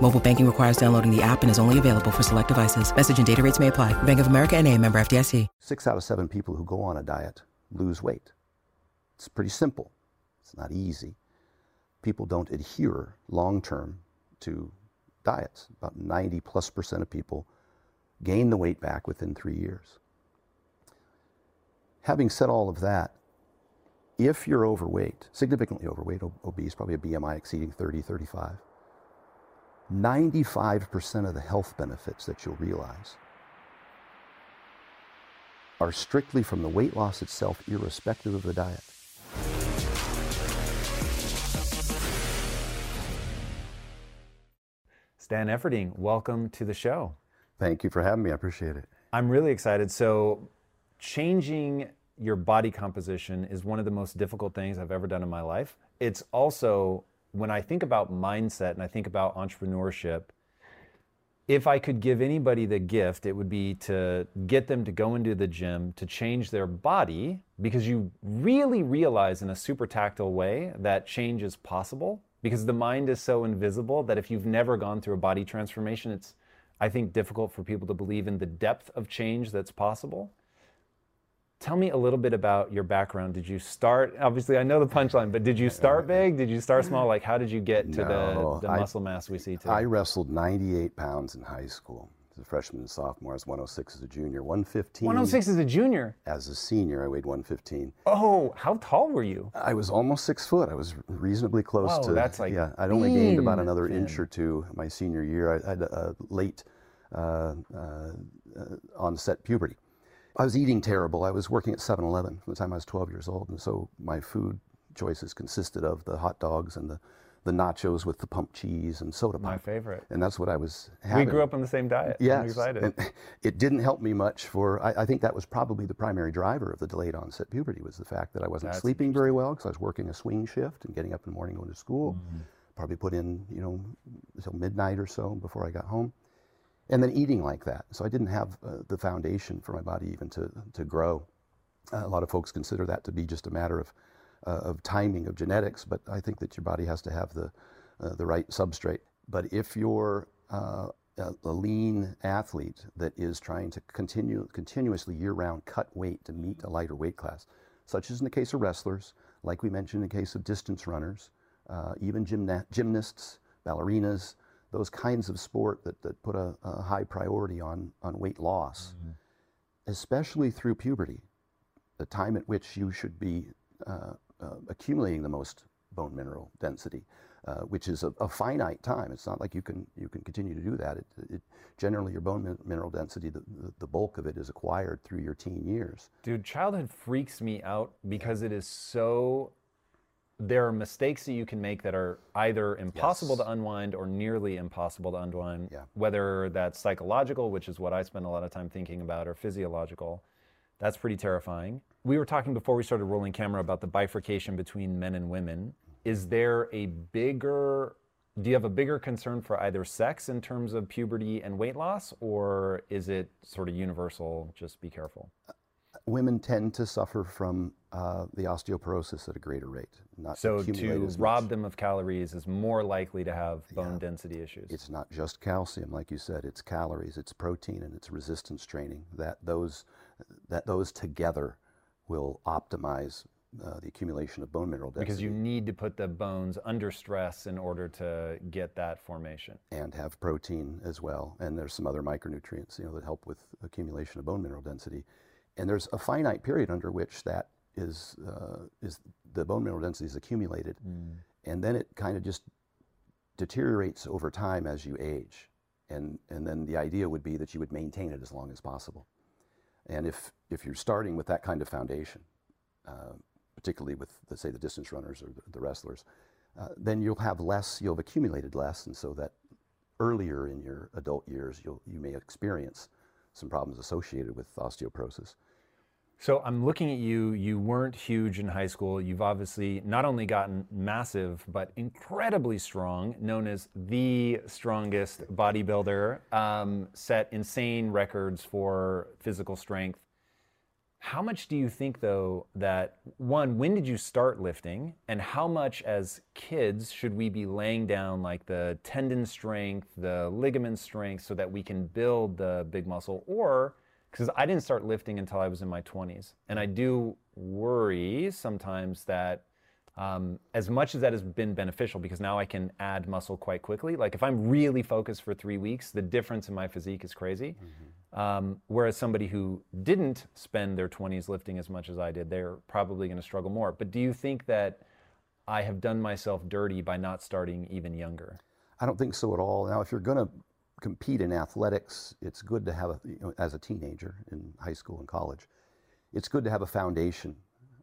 Mobile banking requires downloading the app and is only available for select devices. Message and data rates may apply. Bank of America and a member FDIC. Six out of seven people who go on a diet lose weight. It's pretty simple. It's not easy. People don't adhere long term to diets. About 90 plus percent of people gain the weight back within three years. Having said all of that, if you're overweight, significantly overweight, obese, probably a BMI exceeding 30, 35, 95% of the health benefits that you'll realize are strictly from the weight loss itself, irrespective of the diet. Stan Efferding, welcome to the show. Thank you for having me. I appreciate it. I'm really excited. So, changing your body composition is one of the most difficult things I've ever done in my life. It's also, when I think about mindset and I think about entrepreneurship, if I could give anybody the gift, it would be to get them to go into the gym to change their body because you really realize in a super tactile way that change is possible because the mind is so invisible that if you've never gone through a body transformation, it's, I think, difficult for people to believe in the depth of change that's possible. Tell me a little bit about your background. Did you start, obviously, I know the punchline, but did you start big? Did you start small? Like, how did you get to No, the, the I- muscle mass we see today? I wrestled 98 pounds in high school as a freshman and sophomore. I was 106 as a junior, 115. 106 as a junior. As a senior, I weighed 115. Oh, how tall were you? I was almost six foot. I was reasonably close Whoa, to. that's like yeah. I'd only gained about thin, another inch or two my senior year. I had a late uh, uh, uh, onset puberty. I was eating terrible. I was working at 7-Eleven from the time I was 12 years old, and so my food choices consisted of the hot dogs and the, the nachos with the pump cheese and soda pop. My favorite. And that's what I was having. We grew up on the same diet. Yes, and it didn't help me much for. I, I think that was probably the primary driver of the delayed onset puberty was the fact that I wasn't That's sleeping very well because I was working a swing shift and getting up in the morning going to school. Mm-hmm. Probably put in you know until midnight or so before I got home, and then eating like that. So I didn't have uh, the foundation for my body even to to grow. Uh, a lot of folks consider that to be just a matter of uh, of timing of genetics, but I think that your body has to have the uh, the right substrate. But if you're uh, a, a lean athlete that is trying to continue continuously year-round cut weight to meet a lighter weight class, such as in the case of wrestlers, like we mentioned in the case of distance runners, uh, even gymna- gymnasts, ballerinas, those kinds of sport that, that put a, a high priority on, on weight loss, especially through puberty, the time at which you should be uh, uh, accumulating the most bone mineral density, uh, which is a, a finite time. It's not like you can you can continue to do that. It, it, generally, your bone min- mineral density, the, the bulk of it, is acquired through your teen years. Dude, childhood freaks me out because it is so. There are mistakes that you can make that are either impossible Yes. to unwind or nearly impossible to unwind. Yeah. Whether that's psychological, which is what I spend a lot of time thinking about, or physiological. That's pretty terrifying. We were talking before we started rolling camera about the bifurcation between men and women. Is there a bigger do you have a bigger concern for either sex in terms of puberty and weight loss, or is it sort of universal? Just be careful. Women tend to suffer from uh, the osteoporosis at a greater rate. Not So to rob them of calories is more likely to have bone density issues. It's not just calcium, like you said. It's calories, it's protein, and it's resistance training. That those that those together will optimize uh, the accumulation of bone mineral density because you need to put the bones under stress in order to get that formation. and have protein as well. And there's some other micronutrients, you know, that help with accumulation of bone mineral density. And there's a finite period under which that is, uh, is the bone mineral density is accumulated. And then it kind of just deteriorates over time as you age. And, and then the idea would be that you would maintain it as long as possible. And if, if you're starting with that kind of foundation, uh, particularly with, let's say, the distance runners or the, the wrestlers, uh, then you'll have less, you'll have accumulated less, and so that earlier in your adult years, you'll, you may experience some problems associated with osteoporosis. So I'm looking at you. You weren't huge in high school. You've obviously not only gotten massive, but incredibly strong, known as the strongest bodybuilder, um, set insane records for physical strength. How much do you think, though, that one, when did you start lifting? And how much as kids should we be laying down like the tendon strength, the ligament strength, so that we can build the big muscle? Or, because I didn't start lifting until I was in my 20s. And I do worry sometimes that um, as much as that has been beneficial, because now I can add muscle quite quickly, like if I'm really focused for three weeks, the difference in my physique is crazy. Um, whereas somebody who didn't spend their 20s lifting as much as I did, they're probably going to struggle more. But do you think that I have done myself dirty by not starting even younger? I don't think so at all. Now, if you're going to compete in athletics, it's good to have, a, you know, as a teenager in high school and college, it's good to have a foundation.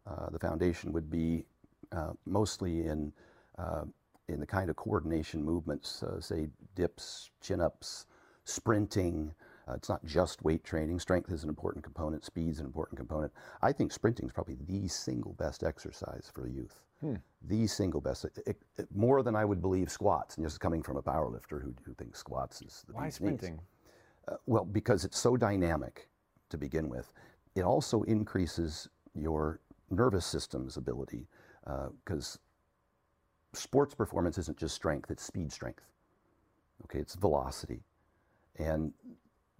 Uh, the foundation would be uh, mostly in, uh, in the kind of coordination movements, uh, say dips, chin ups, sprinting. Uh, it's not just weight training. Strength is an important component, speed is an important component. I think sprinting is probably the single best exercise for youth. The single best, it, it- it- more than I would believe squats. And this is coming from a power lifter who, who thinks squats is the Why sprinting? Uh, well, because it's so dynamic to begin with. It also increases your nervous system's ability because sports performance isn't just strength, it's speed strength. Okay, it's velocity. And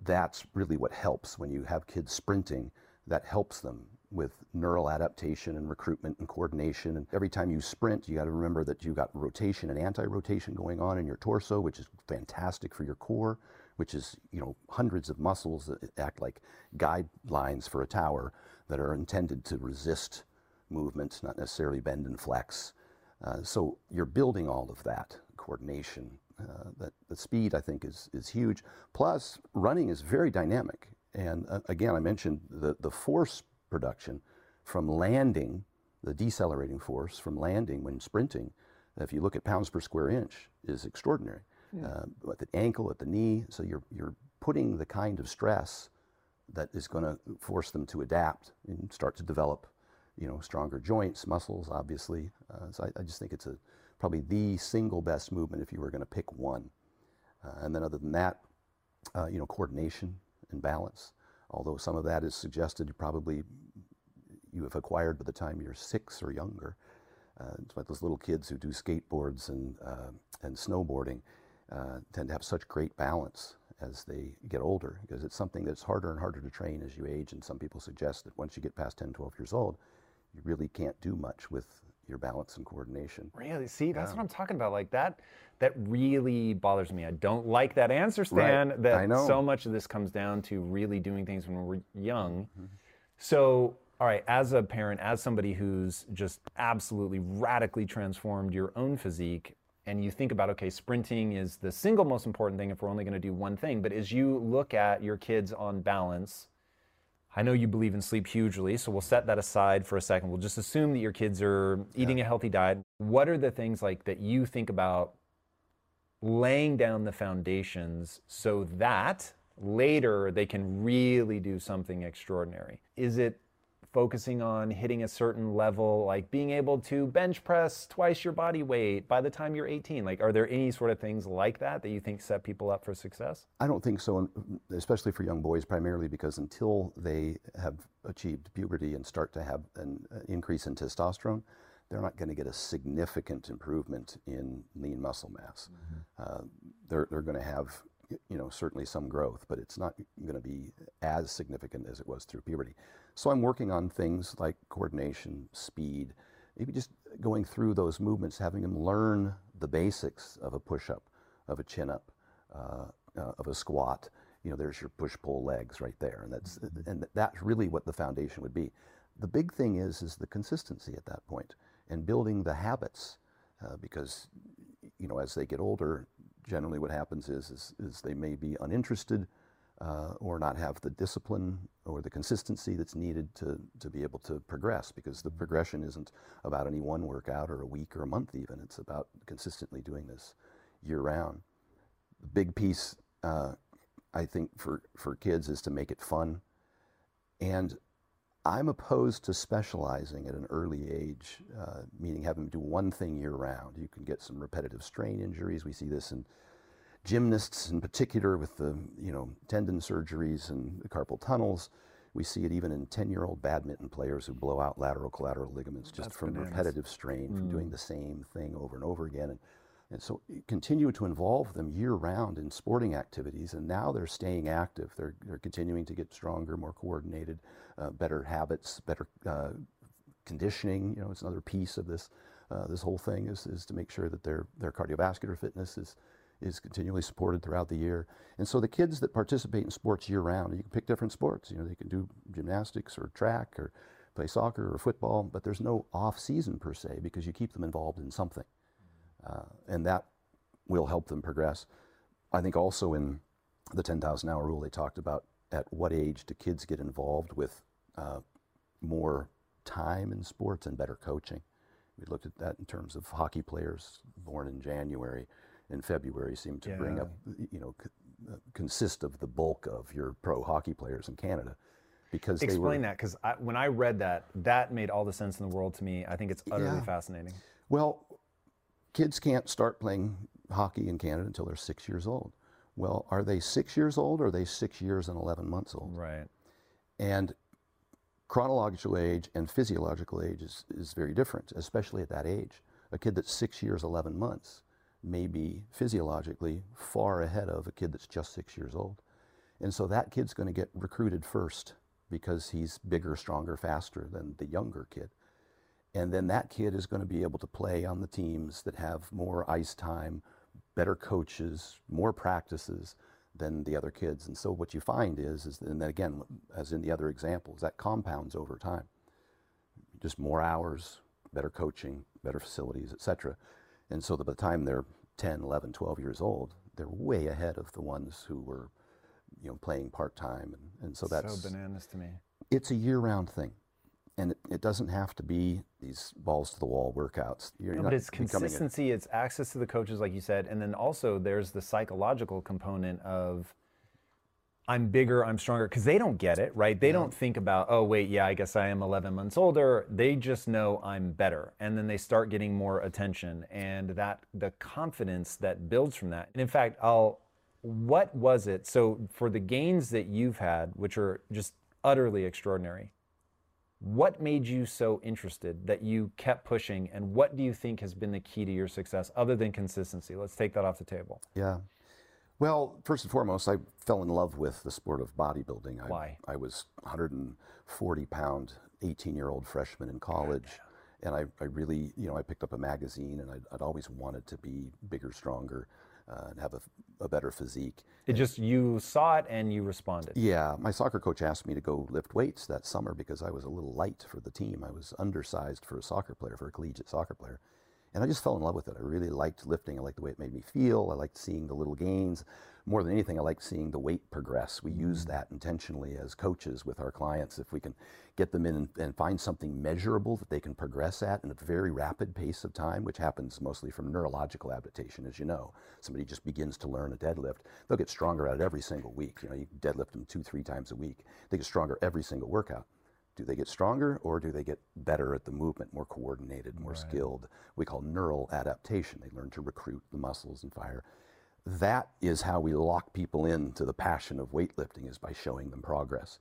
that's really what helps when you have kids sprinting, that helps them with neural adaptation and recruitment and coordination. And every time you sprint, you got to remember that you got rotation and anti-rotation going on in your torso, which is fantastic for your core, which is, you know, hundreds of muscles that act like guidelines for a tower that are intended to resist movement, not necessarily bend and flex. Uh, so you're building all of that coordination. Uh, that the speed I think is is huge. Plus, running is very dynamic. And uh, again, I mentioned the the force production from landing, the decelerating force from landing when sprinting. If you look at pounds per square inch, is extraordinary. Uh, at the ankle, at the knee, so you're you're putting the kind of stress that is going to force them to adapt and start to develop, you know, stronger joints, muscles, obviously. Uh, so I, I just think it's a probably the single best movement if you were going to pick one. Uh, and then other than that, uh, you know, coordination and balance. Although some of that is suggested you probably you have acquired by the time you're six or younger. Uh, it's like those little kids who do skateboards and uh, and snowboarding uh, tend to have such great balance as they get older because it's something that's harder and harder to train as you age. And some people suggest that once you get past 10, 12 years old, you really can't do much with your balance and coordination. Really? See, that's what I'm talking about. Like that, that really bothers me. I don't like that answer, Stan. That I know. so much of this comes down to really doing things when we're young. Mm-hmm. So, all right, as a parent, as somebody who's just absolutely radically transformed your own physique, and you think about, okay, sprinting is the single most important thing if we're only going to do one thing. But as you look at your kids on balance, I know you believe in sleep hugely, so we'll set that aside for a second. We'll just assume that your kids are eating a healthy diet. What are the things like that you think about laying down the foundations so that later they can really do something extraordinary? Is it focusing on hitting a certain level, like being able to bench press twice your body weight by the time you're 18? Like, are there any sort of things like that that you think set people up for success? I don't think so, especially for young boys, primarily because until they have achieved puberty and start to have an uh, increase in testosterone, they're not going to get a significant improvement in lean muscle mass. Uh, they're they're going to have, you know, certainly some growth, but it's not going to be as significant as it was through puberty. So I'm working on things like coordination, speed, maybe just going through those movements, having them learn the basics of a push-up, of a chin-up, uh, uh, of a squat, you know, there's your push-pull legs right there, and that's and that's really what the foundation would be. The big thing is is the consistency at that point and building the habits, uh, because you know as they get older, generally what happens is is, is they may be uninterested uh, or not have the discipline or the consistency that's needed to, to be able to progress because the progression isn't about any one workout or a week or a month even. It's about consistently doing this year round. The big piece, uh, I think, for, for kids is to make it fun. And I'm opposed to specializing at an early age, uh, meaning having to do one thing year round. You can get some repetitive strain injuries. We see this in gymnasts in particular with the you know tendon surgeries and the carpal tunnels. We see it even in 10-year-old badminton players who blow out lateral collateral ligaments just That's from bananas. repetitive strain, from Mm. doing the same thing over and over again. And, and so continue to involve them year round in sporting activities, and now they're staying active. They're, they're continuing to get stronger, more coordinated, uh, better habits, better uh, conditioning. You know, it's another piece of this. Uh, this whole thing is, is to make sure that their their cardiovascular fitness is is continually supported throughout the year. And so the kids that participate in sports year round, you can pick different sports. You know, they can do gymnastics or track or play soccer or football, but there's no off season per se because you keep them involved in something, uh, and that will help them progress. I think also in the 10,000 hour rule, they talked about at what age do kids get involved with uh, more time in sports and better coaching. We looked at that in terms of hockey players born in January and February seem to bring up, you know, uh, consist of the bulk of your pro hockey players in Canada because they Explain were that, because when I read that, that made all the sense in the world to me. I think it's utterly Yeah. fascinating. Well, kids can't start playing hockey in Canada until they're six years old. Well, are they six years old or are they six years and 11 months old? Right. And chronological age and physiological age is, is very different, especially at that age. A kid that's six years, 11 months may be physiologically far ahead of a kid that's just six years old. And so that kid's going to get recruited first because he's bigger, stronger, faster than the younger kid. And then that kid is going to be able to play on the teams that have more ice time, better coaches, more practices than the other kids. And so what you find is, is and then again, as in the other examples, that compounds over time. Just more hours, better coaching, better facilities, et cetera. And so that by the time they're 10, 11, 12 years old, they're way ahead of the ones who were, you know, playing part-time. And, and so that's, so bananas to me. it's a year-round thing. And it, it doesn't have to be these balls to the wall workouts. You're No, but it's becoming a- consistency, it's access to the coaches, like you said, and then also there's the psychological component of I'm bigger, I'm stronger, because they don't get it, right? They don't think about, oh, wait, yeah, I guess I am 11 months older. They just know I'm better. And then they start getting more attention and that the confidence that builds from that. And in fact, I'll, what was it? So for the gains that you've had, which are just utterly extraordinary, what made you so interested that you kept pushing, and what do you think has been the key to your success other than consistency? Let's take that off the table. Yeah. Well, first and foremost, I fell in love with the sport of bodybuilding. I, Why? I was 140 pound, 18 year old freshman in college. And I, I really, you know, I picked up a magazine and I'd, I'd always wanted to be bigger, stronger, uh, and have a, a better physique. It just you saw it and you responded. Yeah, my soccer coach asked me to go lift weights that summer because I was a little light for the team. I was undersized for a soccer player, for a collegiate soccer player. And I just fell in love with it. I really liked lifting. I liked the way it made me feel. I liked seeing the little gains. More than anything, I liked seeing the weight progress. We use mm-hmm. that intentionally as coaches with our clients. If we can get them in and, and find something measurable that they can progress at in a very rapid pace of time, which happens mostly from neurological adaptation, as you know. Somebody just begins to learn a deadlift. They'll get stronger at it every single week. You know, you deadlift them two, three times a week. They get stronger every single workout. Do they get stronger or do they get better at the movement, more coordinated, more skilled? We call neural adaptation. They learn to recruit the muscles and fire. That is how we lock people into the passion of weightlifting is by showing them progress.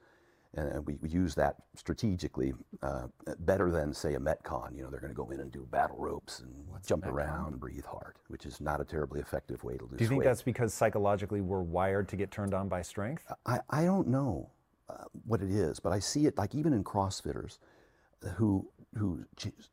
And we, we use that strategically uh, better than, say, a Metcon. You know, they're going to go in and do battle ropes and jump around, breathe hard, which is not a terribly effective way to lose Do you think weight. that's because psychologically we're wired to get turned on by strength? I, I don't know uh, what it is, but I see it like even in CrossFitters who who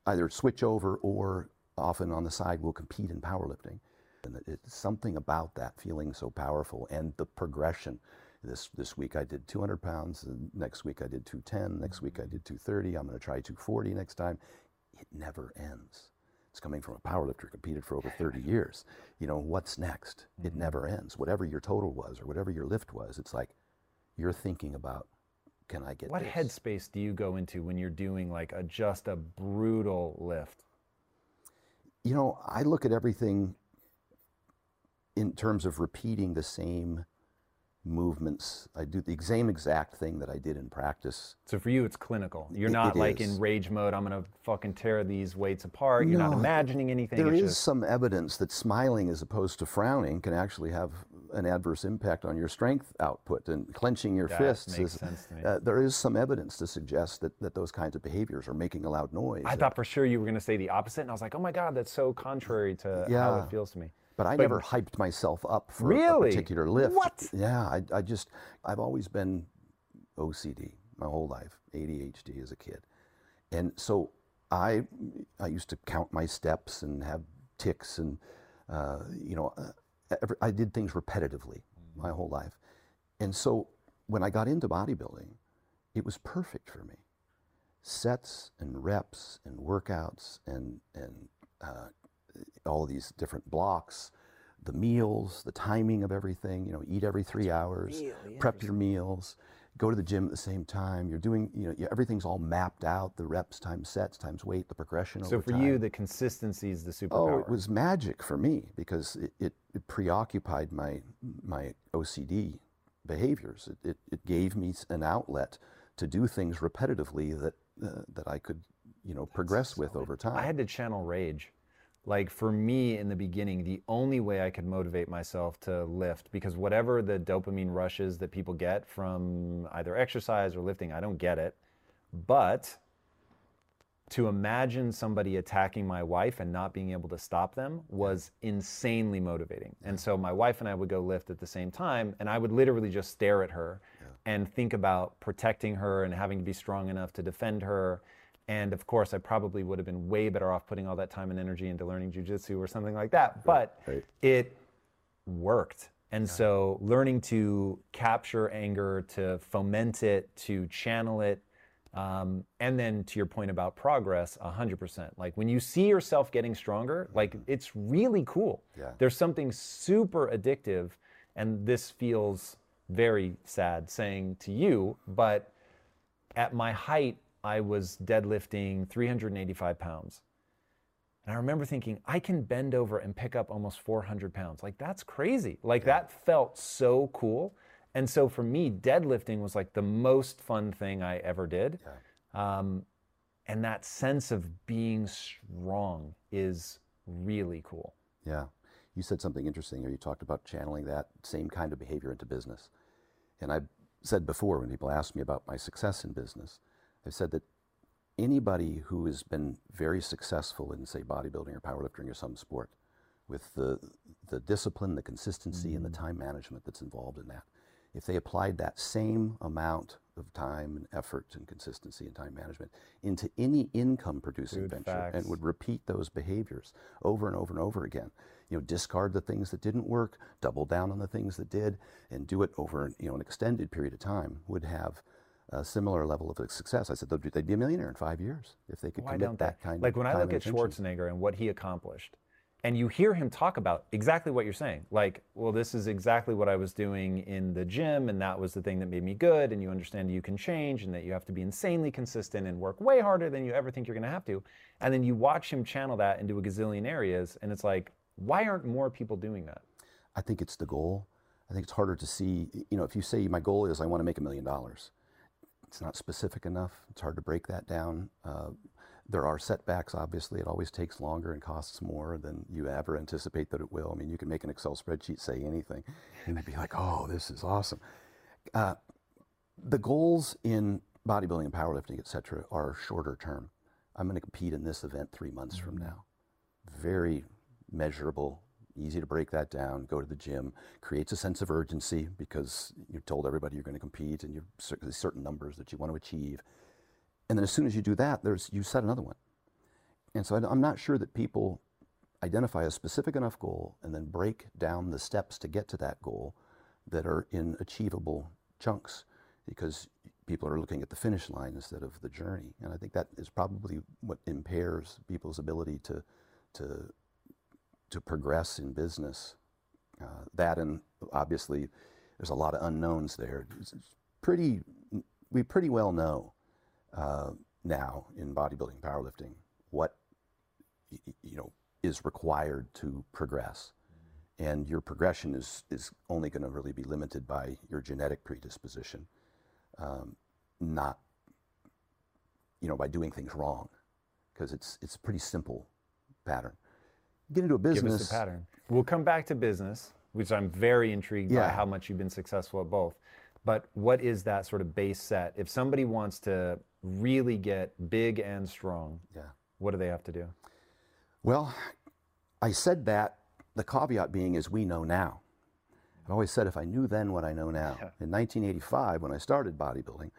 either switch over or often on the side will compete in powerlifting. And it's something about that feeling so powerful and the progression. This this week I did 200 pounds. Next week I did 210. Next week I did 230. I'm going to try 240 next time. It never ends. It's coming from a powerlifter competed for over 30 years. You know what's next? It Mm-hmm. never ends. Whatever your total was or whatever your lift was, it's like you're thinking about, can I get What this? headspace do you go into when you're doing like a just a brutal lift? You know, I look at everything in terms of repeating the same movements. I do the same exact thing that I did in practice. So for you, it's clinical. You're It- not it like is. in rage mode. I'm gonna fucking tear these weights apart. You're not imagining anything. There it's is just, some evidence that smiling as opposed to frowning can actually have an adverse impact on your strength output and clenching your That fists. makes is, sense to me. Uh, there is some evidence to suggest that, that those kinds of behaviors are making a loud noise. I thought for sure you were gonna say the opposite, and I was like, oh my god, that's so contrary to how Yeah. it feels to me. But I But- never hyped myself up for a- Really? a particular lift. What? Yeah, I, I just, I've always been OCD my whole life, ADHD as a kid. And so I, I used to count my steps and have ticks and, uh, you know, uh, I did things repetitively my whole life. And so when I got into bodybuilding, it was perfect for me. Sets and reps and workouts and, and uh, all these different blocks, the meals, the timing of everything, you know, eat every three hours, prep your meals, go to the gym at the same time. You're doing, you know, everything's all mapped out, the reps times sets times weight, the progression So for time. you, the consistency is the superpower. Oh, it was magic for me because it, it, it preoccupied my my OCD behaviors. It, it, it gave me an outlet to do things repetitively that uh, that I could, you know, progress with over time. I had to channel rage. Like for me in the beginning, the only way I could motivate myself to lift, because whatever the dopamine rushes that people get from either exercise or lifting, I don't get it. But to imagine somebody attacking my wife and not being able to stop them was insanely motivating. And so my wife and I would go lift at the same time, and I would literally just stare at her and think about protecting her and having to be strong enough to defend her. And of course, I probably would have been way better off putting all that time and energy into learning jujitsu or something like that. But right. it worked. And so learning to capture anger, to foment it, to channel it, um, and then to your point about progress, 100%. Like when you see yourself getting stronger, like it's really cool. Yeah. There's something super addictive, and this feels very sad saying to you, but at my height, I was deadlifting 385 pounds. And I remember thinking, I can bend over and pick up almost 400 pounds. Like, that's crazy. Like, that felt so cool. And so for me, deadlifting was like the most fun thing I ever did. Um, and that sense of being strong is really cool. Yeah. You said something interesting, or you talked about channeling that same kind of behavior into business. And I said before, when people ask me about my success in business, I've said that anybody who has been very successful in, say, bodybuilding or powerlifting or some sport, with the, the discipline, the consistency, and the mm-hmm. time management that's involved in that, if they applied that same amount of time and effort and consistency and time management into any income producing Dude, venture facts. and would repeat those behaviors over and over and over again, you know, discard the things that didn't work, double down on the things that did, and do it over you know an extended period of time, would have a similar level of success. I said they'd be- they'd be a millionaire in five years if they could Why commit that they? kind like of Like when I look at. Schwarzenegger and what he accomplished, and you hear him talk about exactly what you're saying. Like, well, this is exactly what I was doing in the gym, and that was the thing that made me good. And you understand you can change, and that you have to be insanely consistent and work way harder than you ever think you're going to have to. And then you watch him channel that into a gazillion areas, and it's like, why aren't more people doing that? I think it's the goal. I think it's harder to see. You know, if you say my goal is I want to make a million dollars, it's not specific enough. It's hard to break that down. Uh, there are setbacks, obviously. It always takes longer and costs more than you ever anticipate that it will. I mean, you can make an Excel spreadsheet say anything and they'd be like, oh, this is awesome. Uh, the goals in bodybuilding and powerlifting, et cetera, are shorter term. I'm going to compete in this event three months from now. Very measurable, easy to break that down, go to the gym, creates a sense of urgency because you've told everybody you're going to compete and there's certain numbers that you want to achieve. And then as soon as you do that, there's you set another one. And so I'm not sure that people identify a specific enough goal and then break down the steps to get to that goal that are in achievable chunks because people are looking at the finish line instead of the journey. And I think that is probably what impairs people's ability to, to, to progress in business. Uh, that and obviously there's a lot of unknowns there. It's pretty, we pretty well know uh, now in bodybuilding, powerlifting, what you know is required to progress and your progression is, is only going to really be limited by your genetic predisposition, um, not, you know, by doing things wrong, because it's, it's a pretty simple pattern. Get into a business. Give us the pattern. We'll come back to business, which I'm very intrigued Yeah. by how much you've been successful at both. But what is that sort of base set? If somebody wants to really get big and strong, Yeah. what do they have to do? Well, I said that, the caveat being is we know now. I've always said if I knew then what I know now. In 1985, when I started bodybuilding,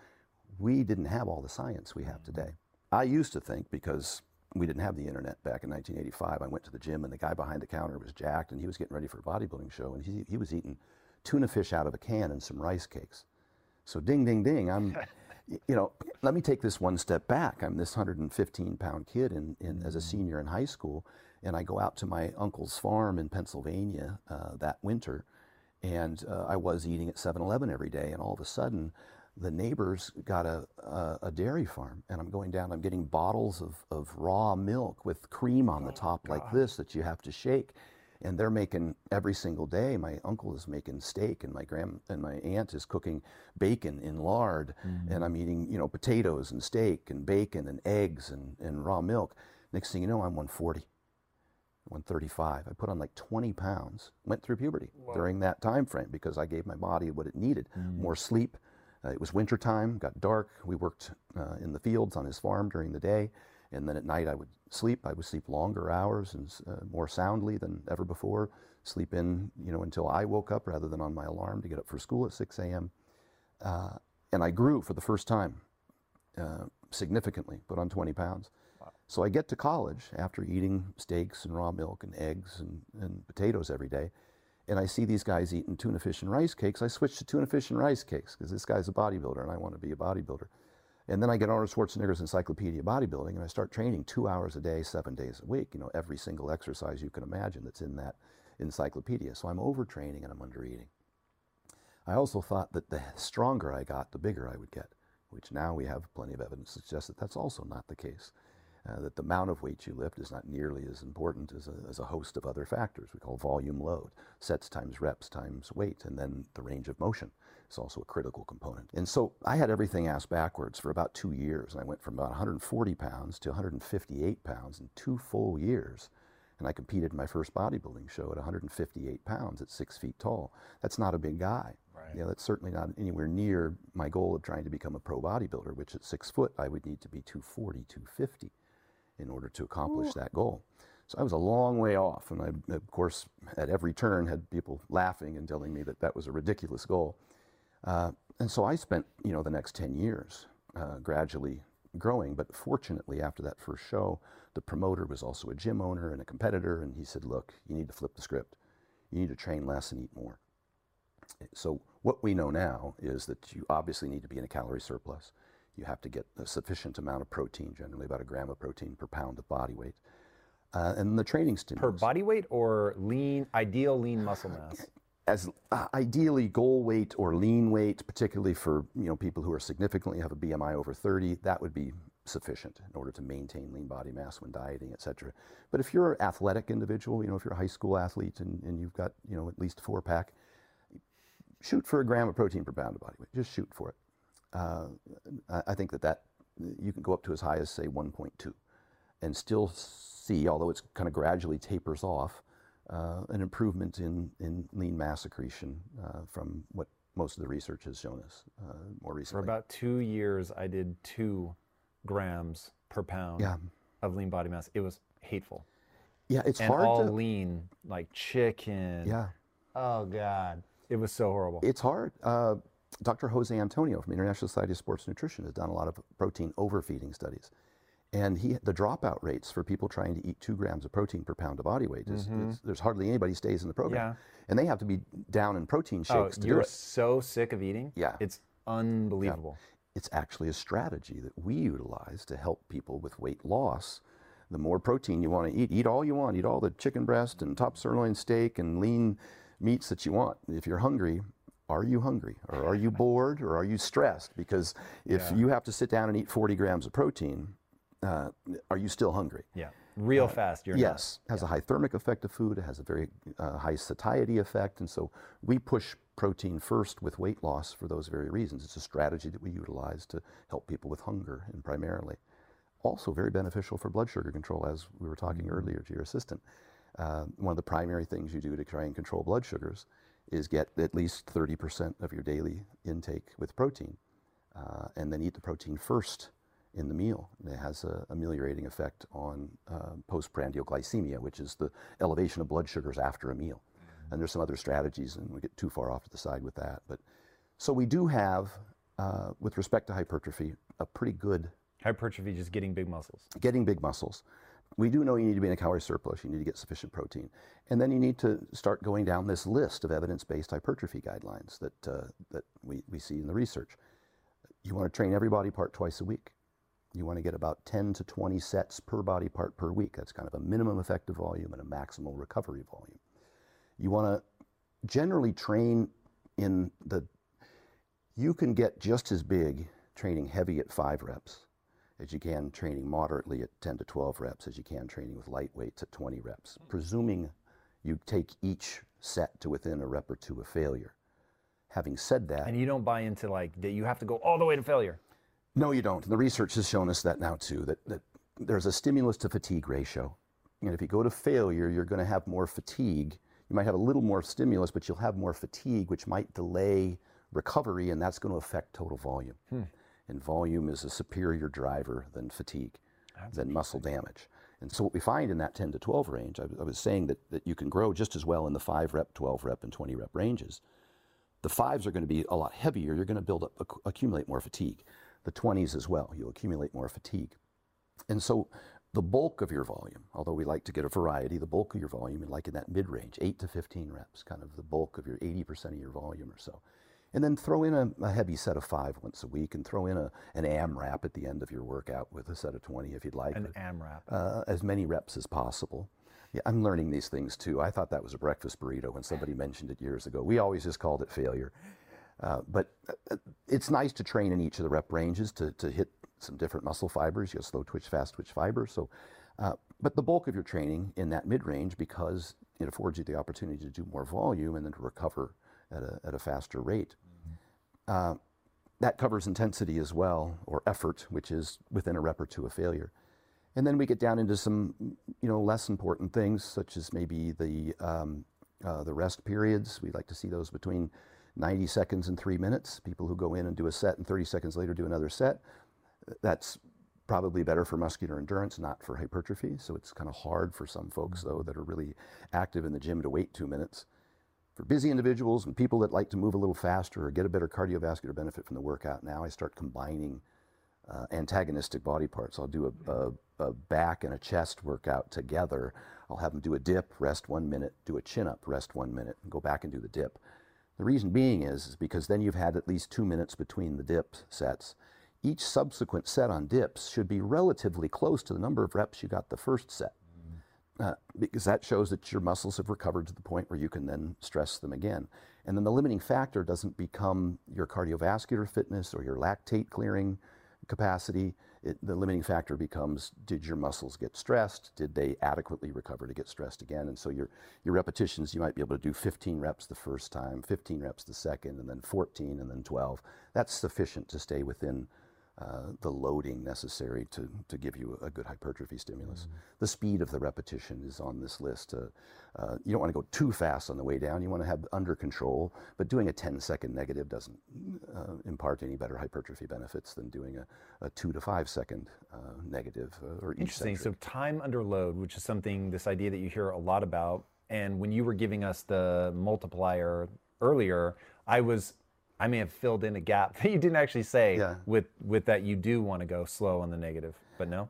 we didn't have all the science we have mm-hmm. today. I used to think because we didn't have the internet back in 1985, I went to the gym and the guy behind the counter was jacked and he was getting ready for a bodybuilding show and he, he was eating tuna fish out of a can and some rice cakes. So ding, ding, ding. I'm, you know, let me take this one step back. I'm this 115 pound kid in, in, as a senior in high school, and I go out to my uncle's farm in Pennsylvania uh, that winter, and uh, I was eating at 7-Eleven every day, and all of a sudden, the neighbors got a, a, a dairy farm, and I'm going down. I'm getting bottles of, of raw milk with cream on the oh, top like this that you have to shake and they're making every single day. My uncle is making steak, and my grand and my aunt is cooking bacon in lard, and mm-hmm. I'm eating you know potatoes and steak and bacon and eggs and, and raw milk. Next thing you know, I'm 140, 135. I put on like 20 pounds. Went through puberty during that time frame because I gave my body what it needed: mm-hmm. more sleep. Uh, it was wintertime, got dark. We worked uh, in the fields on his farm during the day, and then at night I would sleep. I would sleep longer hours and uh, more soundly than ever before. Sleep in, you know, until I woke up rather than on my alarm to get up for school at 6 a.m. Uh, and I grew for the first time uh, significantly, put on 20 pounds. So I get to college after eating steaks and raw milk and eggs and, and potatoes every day, and I see these guys eating tuna fish and rice cakes. I switch to tuna fish and rice cakes because this guy's a bodybuilder and I want to be a bodybuilder. And then I get Arnold Schwarzenegger's Encyclopedia of Bodybuilding and I start training two hours a day, seven days a week. You know, every single exercise you can imagine that's in that encyclopedia. So I'm overtraining and I'm undereating. I also thought that the stronger I got, the bigger I would get, which now we have plenty of evidence to suggest that that's also not the case. Uh, that the amount of weight you lift is not nearly as important as a, as a host of other factors we call volume load, sets times reps times weight, and then the range of motion is also a critical component. And so I had everything asked backwards for about two years. And I went from about 140 pounds to 158 pounds in two full years. And I competed in my first bodybuilding show at 158 pounds at six feet tall. That's not a big guy. Right. Yeah, that's certainly not anywhere near my goal of trying to become a pro bodybuilder, which at six foot I would need to be 240, 250 in order to accomplish that goal. So I was a long way off, and I, of course, at every turn had people laughing and telling me that that was a ridiculous goal. Uh, and so I spent, you know, the next 10 years uh, gradually growing. But fortunately, after that first show, the promoter was also a gym owner and a competitor, and he said, "Look, you need to flip the script. You need to train less and eat more." So what we know now is that you obviously need to be in a calorie surplus. You have to get a sufficient amount of protein, generally about a gram of protein per pound of body weight. Uh, and the training stimulus. Per body weight or lean, ideal lean muscle mass? as uh, ideally goal weight or lean weight, particularly for you know people who are significantly have a BMI over 30, that would be sufficient in order to maintain lean body mass when dieting, et cetera. But if you're an athletic individual, you know if you're a high school athlete and, and you've got you know at least a four pack, shoot for a gram of protein per pound of body weight. Just shoot for it. Uh, I, think that that you can go up to as high as say 1.2, and still see, although it's kind of gradually tapers off, uh, an improvement in, in lean mass accretion uh, from what most of the research has shown us uh, more recently. For about two years, I did two grams per pound Yeah. of lean body mass. It was hateful. yeah, it's and hard all to. lean, like chicken. Yeah, Oh, God. It was so horrible. it's hard. Uh, Dr. Jose Antonio from the International Society of Sports Nutrition has done a lot of protein overfeeding studies. And he, the dropout rates for people trying to eat two grams of protein per pound of body weight is, is there's hardly anybody stays in the program, Mm-hmm. Yeah. and they have to be down in protein Oh, shakes to you're so sick of eating. Yeah. It's unbelievable. It's actually a strategy that we utilize to help people with weight loss. The more protein you want to eat, eat all you want, eat all the chicken breast and top sirloin steak and lean meats that you want. If you're hungry, are you hungry or are you bored or are you stressed? Because if you have to sit down and eat 40 grams of protein, uh, are you still hungry? Yeah. Real fast. You're not. yes, has a high thermic effect of food. It has a very uh, high satiety effect, and so we push protein first with weight loss for those very reasons. It's a strategy that we utilize to help people with hunger, and primarily, also very beneficial for blood sugar control, as we were talking earlier to your assistant. Uh, one of the primary things you do to try and control blood sugars is get at least 30% of your daily intake with protein, uh, and then eat the protein first in the meal. And it has a ameliorating effect on uh, postprandial glycemia, which is the elevation of blood sugars after a meal. And there's some other strategies, and we get too far off to the side with that. But so we do have, uh, with respect to hypertrophy, a pretty good Hypertrophy, just getting big muscles. getting big muscles. We do know you need to be in a calorie surplus. You need to get sufficient protein, and then you need to start going down this list of evidence-based hypertrophy guidelines that uh, that we, we see in the research. You want to train every body part twice a week. You want to get about 10 to 20 sets per body part per week. That's kind of a minimum effective volume and a maximal recovery volume. You want to generally train in the. You can get just as big training heavy at five reps as you can training moderately at 10 to 12 reps as you can training with light weights at 20 reps, presuming you take each set to within a rep or two of failure. Having said that, And you don't buy into like that you have to go all the way to failure. no, you don't. And the research has shown us that now too, that, that there's a stimulus to fatigue ratio. And if you go to failure, you're going to have more fatigue. You might have a little more stimulus, but you'll have more fatigue, which might delay recovery, and that's going to affect total volume. Hmm. And volume is a superior driver than fatigue, than muscle damage. And so what we find in that 10 to 12 range, I, I was saying that, that you can grow just as well in the 5 rep, 12 rep, and 20 rep ranges. The fives are going to be a lot heavier. You're going to build up, acc- accumulate more fatigue. The 20s as well, you'll accumulate more fatigue. And so the bulk of your volume, although we like to get a variety, the bulk of your volume, like in that mid range, 8 to 15 reps, kind of the bulk of your 80% of your volume or so. And then throw in a, a heavy set of five once a week and throw in a, an AMRAP at the end of your workout with a set of 20 if you'd like. An AMRAP. uh, as many reps as possible. Yeah, I'm learning these things too. I thought that was a breakfast burrito when somebody mentioned it years ago. We always just called it failure. Uh, but uh, it's nice to train in each of the rep ranges to, to hit some different muscle fibers. You have slow twitch, fast twitch fibers. So, uh, but the bulk of your training in that mid range because it affords you the opportunity to do more volume and then to recover at a, at a faster rate. Uh, that covers intensity as well, or effort, which is within a rep or two of failure. And then we get down into some, you know, less important things, such as maybe the um, uh, the rest periods. We like to see those between 90 seconds and three minutes. People who go in and do a set and 30 seconds later do another set. That's probably better for muscular endurance, not for hypertrophy. So it's kind of hard for some folks, though, that are really active in the gym to wait two minutes. For busy individuals and people that like to move a little faster or get a better cardiovascular benefit from the workout, now I start combining uh, antagonistic body parts. I'll do a, a, a back and a chest workout together. I'll have them do a dip, rest one minute, do a chin up, rest one minute, and go back and do the dip. The reason being is, is because then you've had at least two minutes between the dip sets. Each subsequent set on dips should be relatively close to the number of reps you got the first set. Uh, because that shows that your muscles have recovered to the point where you can then stress them again. And then the limiting factor doesn't become your cardiovascular fitness or your lactate clearing capacity. It, the limiting factor becomes did your muscles get stressed? Did they adequately recover to get stressed again? And so your, your repetitions, you might be able to do 15 reps the first time, 15 reps the second, and then 14, and then 12. That's sufficient to stay within uh, the loading necessary to, to give you a good hypertrophy stimulus. The speed of the repetition is on this list. Uh, uh, you don't want to go too fast on the way down. You want to have under control, but doing a 10 second negative doesn't uh, impart any better hypertrophy benefits than doing a, a two to five second uh, negative or Interesting. So time under load, which is something, this idea that you hear a lot about. And when you were giving us the multiplier earlier, I was, I may have filled in a gap that you didn't actually say Yeah. with with that you do want to go slow on the negative, but no.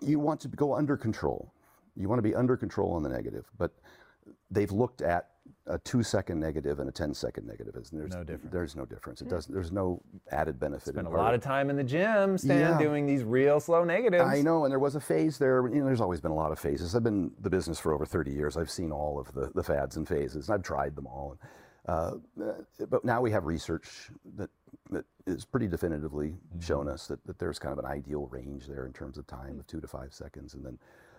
you want to go under control. You want to be under control on the negative, but they've looked at a two second negative and a 10 second negative. And there's No difference. There's no difference. It hmm. doesn't, there's no added benefit. Spend a lot of time in the gym, Stan, Yeah. doing these real slow negatives. I know, and there was a phase there. You know, there's always been a lot of phases. I've been in the business for over 30 years. I've seen all of the, the fads and phases, and I've tried them all. Uh, but now we have research that that is pretty definitively shown us that, that there's kind of an ideal range there in terms of time of two to five seconds, and then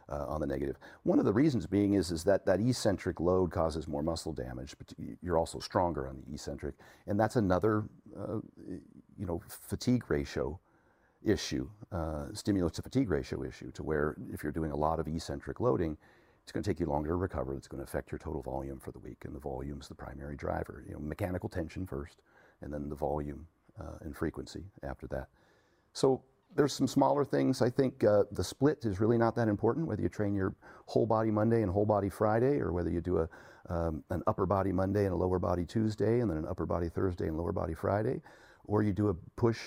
uh, on the negative. One of the reasons being is is that that eccentric load causes more muscle damage, but you're also stronger on the eccentric, and that's another uh, you know fatigue ratio issue, uh, stimulus to fatigue ratio issue, to where if you're doing a lot of eccentric loading, it's going to take you longer to recover. It's going to affect your total volume for the week, and the volume is the primary driver. You know, mechanical tension first, and then the volume uh, and frequency after that. So there's some smaller things. I think uh, the split is really not that important, whether you train your whole body Monday and whole body Friday, or whether you do a, um, an upper body Monday and a lower body Tuesday, and then an upper body Thursday and lower body Friday, or you do a push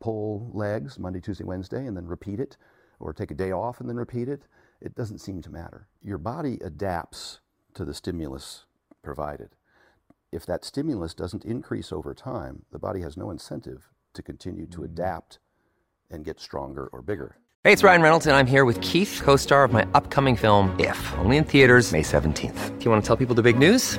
pull legs Monday, Tuesday, Wednesday, and then repeat it, or take a day off and then repeat it. It doesn't seem to matter. Your body adapts to the stimulus provided. If that stimulus doesn't increase over time, the body has no incentive to continue to mm. adapt and get stronger or bigger. Hey, it's Ryan Reynolds, and I'm here with Keith, co star of my upcoming film, If, only in theaters, May 17th. Do you want to tell people the big news?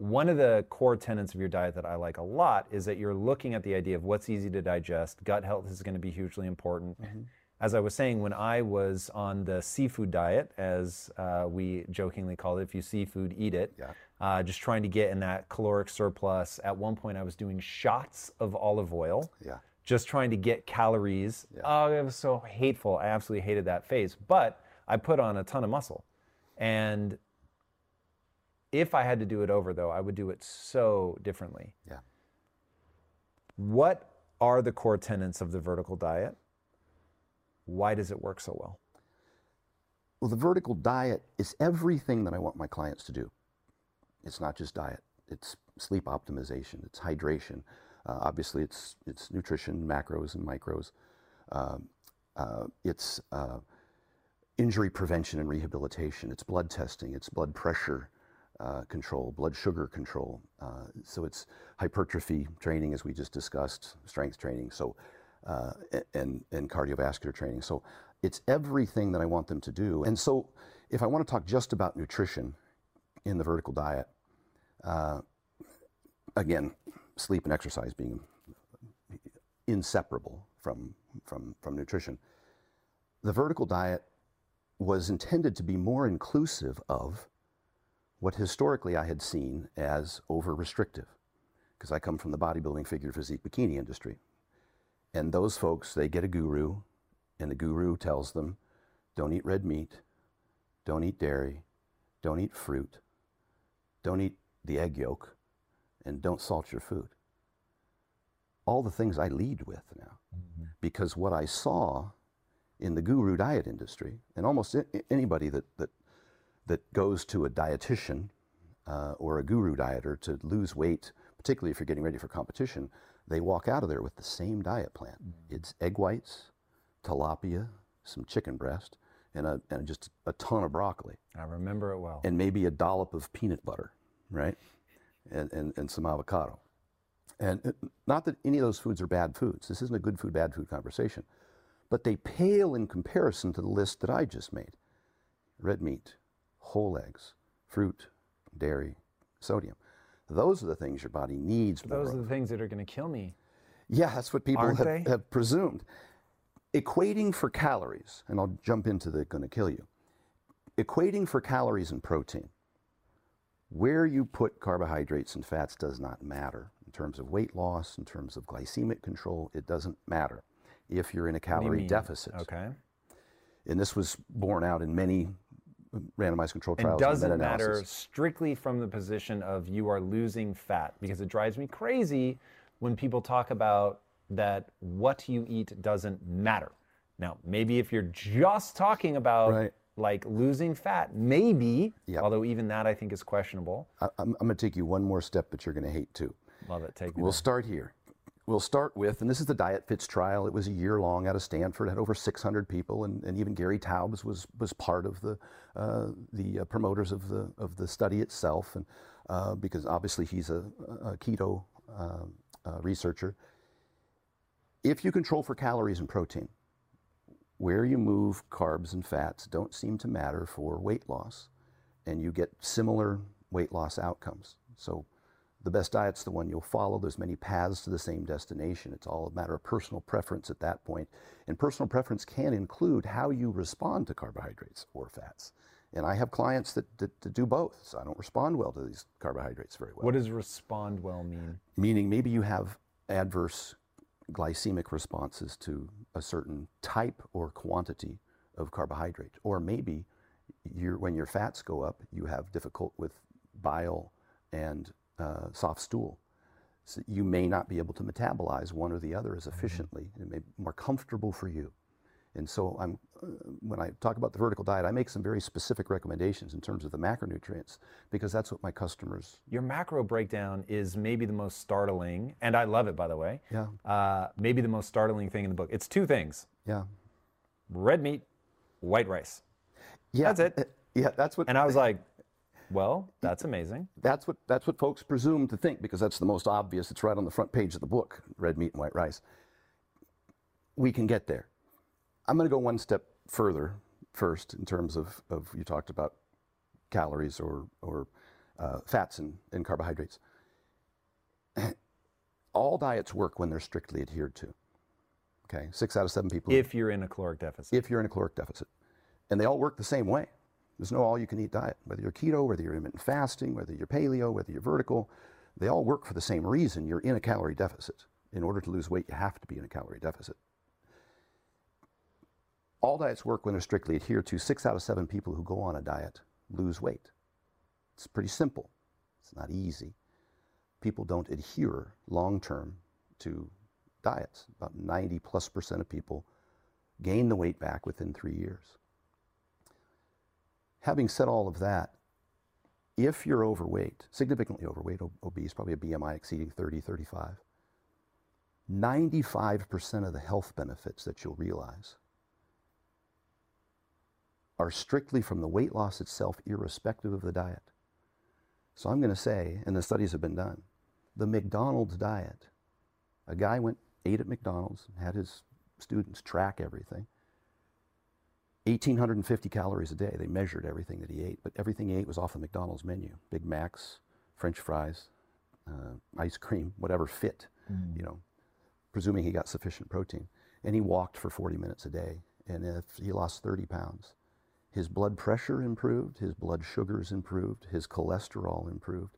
one of the core tenets of your diet that I like a lot is that you're looking at the idea of what's easy to digest. Gut health is going to be hugely important. As I was saying, when I was on the seafood diet, as uh, we jokingly call it, if you seafood, eat it, Yeah. uh, just trying to get in that caloric surplus. At one point, I was doing shots of olive oil Yeah. just trying to get calories. Oh, it was so hateful. I absolutely hated that phase. But I put on a ton of muscle. And if I had to do it over, though, I would do it so differently. Yeah. What are the core tenets of the vertical diet? Why does it work so well? Well, the vertical diet is everything that I want my clients to do. It's not just diet. It's sleep optimization. It's hydration. Uh, obviously, it's it's nutrition, macros and micros. Um, uh, it's uh, injury prevention and rehabilitation. It's blood testing. It's blood pressure uh, control, blood sugar control. Uh, so it's hypertrophy training, as we just discussed, strength training. So uh, and and cardiovascular training. So it's everything that I want them to do. And so if I want to talk just about nutrition in the vertical diet, uh, again, sleep and exercise being inseparable from from from nutrition. The vertical diet was intended to be more inclusive of what historically I had seen as over restrictive, because I come from the bodybuilding figure physique bikini industry. And those folks, they get a guru, and the guru tells them, don't eat red meat, don't eat dairy, don't eat fruit, don't eat the egg yolk, and don't salt your food. All the things I lead with now. Mm-hmm. Because what I saw in the guru diet industry, and almost anybody that, that, that goes to a dietitian uh, or a guru dieter to lose weight, particularly if you're getting ready for competition, they walk out of there with the same diet plan. It's egg whites, tilapia, some chicken breast, and, a, and just a ton of broccoli, I remember it well. and maybe a dollop of peanut butter, right? And, and, and some avocado. And not that any of those foods are bad foods. This isn't a good food, bad food conversation. But they pale in comparison to the list that I just made red meat, whole eggs, fruit, dairy, sodium. Those are the things your body needs Those are of. the things that are going to kill me. Yeah, that's what people have, have presumed. Equating for calories, and I'll jump into the going to kill you. Equating for calories and protein. Where you put carbohydrates and fats does not matter in terms of weight loss, in terms of glycemic control. It doesn't matter if you're in a What do you calorie deficit. Okay. And this was borne out in many randomized controlled And trials. doesn't meta-analysis. matter strictly from the position of you are losing fat because it drives me crazy when people talk about that what you eat doesn't matter. Now, maybe if you're just talking about Right. like losing fat, maybe, Yep. although even that I think is questionable. I, I'm, I'm going to take you one more step, but you're going to hate too. Love it. Take me We'll there. start here. We'll start with, and this is the Diet Fits trial. It was a year long out of Stanford, had over 600 people, and, and even Gary Taubes was was part of the uh, the uh, promoters of the of the study itself, and uh, because obviously he's a, a keto uh, uh, researcher. If you control for calories and protein, where you move carbs and fats don't seem to matter for weight loss, and you get similar weight loss outcomes. So the best diet's the one you'll follow. There's many paths to the same destination. It's all a matter of personal preference at that point. And personal preference can include how you respond to carbohydrates or fats. And I have clients that, that, that do both. So I don't respond well to these carbohydrates very well. What does respond well mean? Meaning maybe you have adverse glycemic responses to a certain type or quantity of carbohydrate. Or maybe you're, when your fats go up, you have difficult with bile and uh, soft stool. So you may not be able to metabolize one or the other as efficiently. It may be more comfortable for you. And so I'm, uh, when I talk about the vertical diet, I make some very specific recommendations in terms of the macronutrients because that's what my customers Your macro breakdown is maybe the most startling, and I love it, by the way. Yeah. Uh, maybe the most startling thing in the book. It's two things Yeah. red meat, white rice. Yeah. That's it. uh, Yeah, that's what And I was like, well, that's amazing. that's what that's what folks presume to think because that's the most obvious. It's right on the front page of the book, red meat and white rice. We can get there. I'm going to go one step further first in terms of, of you talked about calories or or uh, fats and, and carbohydrates. All diets work when they're strictly adhered to. Okay, six out of seven people If you're in a caloric deficit. if you're in a caloric deficit. And they all work the same way. There's no all you can eat diet. Whether you're keto, whether you're intermittent fasting, whether you're paleo, whether you're vertical, they all work for the same reason. You're in a calorie deficit. In order to lose weight, you have to be in a calorie deficit. All diets work when they're strictly adhered to. Six out of seven people who go on a diet lose weight. It's pretty simple. It's not easy. People don't adhere long term to diets. About 90 plus percent of people gain the weight back within three years. Having said all of that, if you're overweight, significantly overweight, obese, probably a BMI exceeding 30, 35, 95% of the health benefits that you'll realize are strictly from the weight loss itself, irrespective of the diet. So I'm going to say, and the studies have been done, the McDonald's diet, a guy went, ate at McDonald's, had his students track everything. 1,850 calories a day. They measured everything that he ate, but everything he ate was off the McDonald's menu Big Macs, French fries, uh, ice cream, whatever fit, you know, presuming he got sufficient protein. And he walked for 40 minutes a day, and if he lost 30 pounds. His blood pressure improved, his blood sugars improved, his cholesterol improved.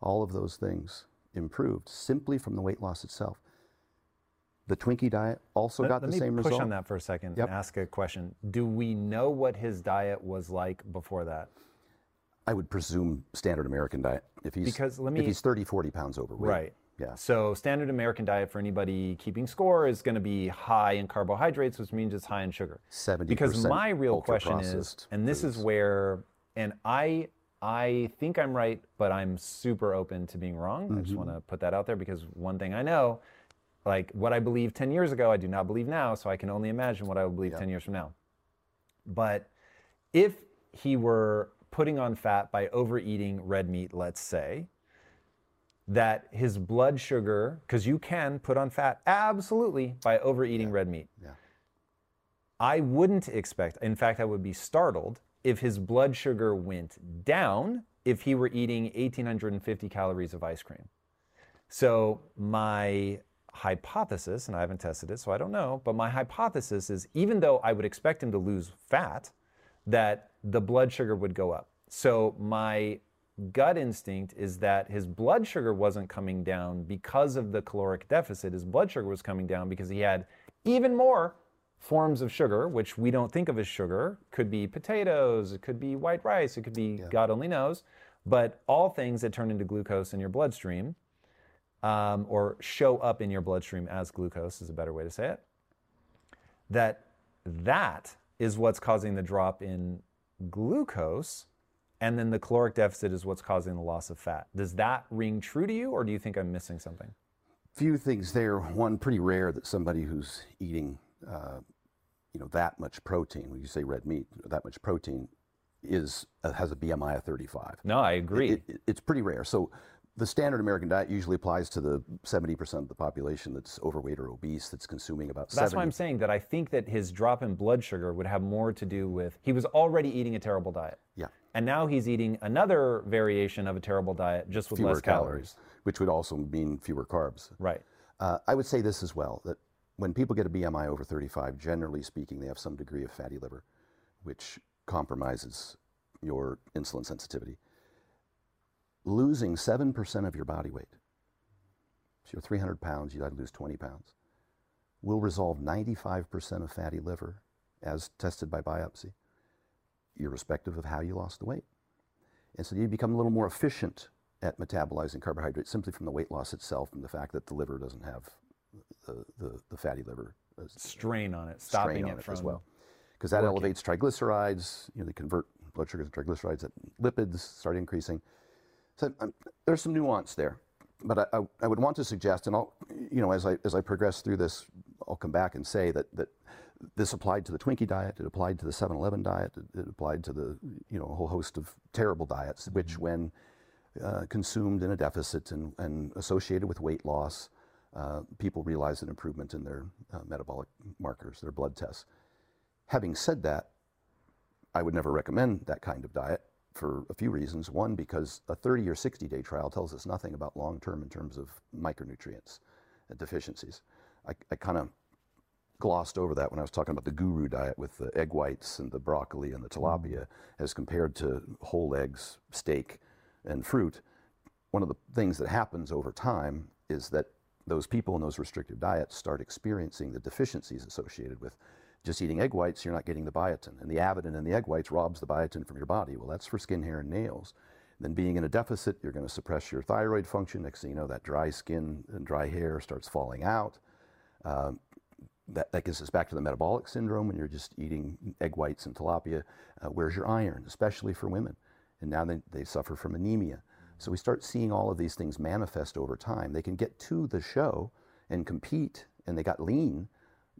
All of those things improved simply from the weight loss itself. The Twinkie diet also Let, got let the same result. Let me push on that for a second Yep. and ask a question. Do we know what his diet was like before that? I would presume standard American diet. If he's Because let me- if he's 30, 40 pounds overweight. Right. Yeah. So standard American diet for anybody keeping score is going to be high in carbohydrates, which means it's high in sugar. 70% Because my real question is, and this is where, and I I think I'm right, but I'm super open to being wrong. I Mm-hmm. just want to put that out there because one thing I know, like what I believed 10 years ago, I do not believe now. So I can only imagine what I would believe 10 years from now. But if he were putting on fat by overeating red meat, let's say, that his blood sugar, because you can put on fat absolutely by overeating red meat. Yeah. I wouldn't expect, in fact, I would be startled if his blood sugar went down if he were eating 1,850 calories of ice cream. So, my hypothesis, and I haven't tested it, so I don't know, but my hypothesis is even though I would expect him to lose fat, that the blood sugar would go up. So, my gut instinct is that his blood sugar wasn't coming down because of the caloric deficit. His blood sugar was coming down because he had even more forms of sugar, which we don't think of as sugar, could be potatoes, it could be white rice, it could be God only knows, but all things that turn into glucose in your bloodstream um, or show up in your bloodstream as glucose is a better way to say it. That that is what's causing the drop in glucose, and then the caloric deficit is what's causing the loss of fat. Does that ring true to you, or do you think I'm missing something? Few things there. One, pretty rare that somebody who's eating, uh, you know, that much protein. When you say red meat, that much protein is uh, has a BMI of 35. No, I agree. It, it, it's pretty rare. So the standard American diet usually applies to the 70% of the population that's overweight or obese, that's consuming about That's 70. why I'm saying that I think that his drop in blood sugar would have more to do with he was already eating a terrible diet. Yeah. And now he's eating another variation of a terrible diet just with fewer less calories. which would also mean fewer carbs. Right. Uh, I would say this as well that when people get a BMI over 35, generally speaking, they have some degree of fatty liver, which compromises your insulin sensitivity. Losing 7% of your body weight, so you're 300 pounds, you got to lose 20 pounds, will resolve 95% of fatty liver as tested by biopsy, irrespective of how you lost the weight. And so you become a little more efficient at metabolizing carbohydrates simply from the weight loss itself and the fact that the liver doesn't have the, the, the fatty liver Strain on it, stopping on it, it from as well. Because that working. elevates triglycerides, you know, they convert blood sugars and triglycerides, that lipids start increasing. So um, there's some nuance there. But I, I, I would want to suggest, and I'll, you know, as I, as I progress through this, I'll come back and say that, that this applied to the Twinkie diet, it applied to the 7-Eleven diet, it, it applied to the, you know, a whole host of terrible diets, which when uh, consumed in a deficit and, and associated with weight loss, uh, people realize an improvement in their uh, metabolic markers, their blood tests. Having said that, I would never recommend that kind of diet for a few reasons. One, because a 30 or 60 day trial tells us nothing about long term in terms of micronutrients and deficiencies. I, I kind of glossed over that when I was talking about the guru diet with the egg whites and the broccoli and the tilapia mm-hmm. as compared to whole eggs, steak, and fruit. One of the things that happens over time is that those people in those restrictive diets start experiencing the deficiencies associated with just eating egg whites, you're not getting the biotin. And the avidin in the egg whites robs the biotin from your body. Well, that's for skin, hair, and nails. Then being in a deficit, you're going to suppress your thyroid function. Next thing you know, that dry skin and dry hair starts falling out. Um, that, that gets us back to the metabolic syndrome when you're just eating egg whites and tilapia. Uh, where's your iron, especially for women? And now they, they suffer from anemia. So we start seeing all of these things manifest over time. They can get to the show and compete, and they got lean,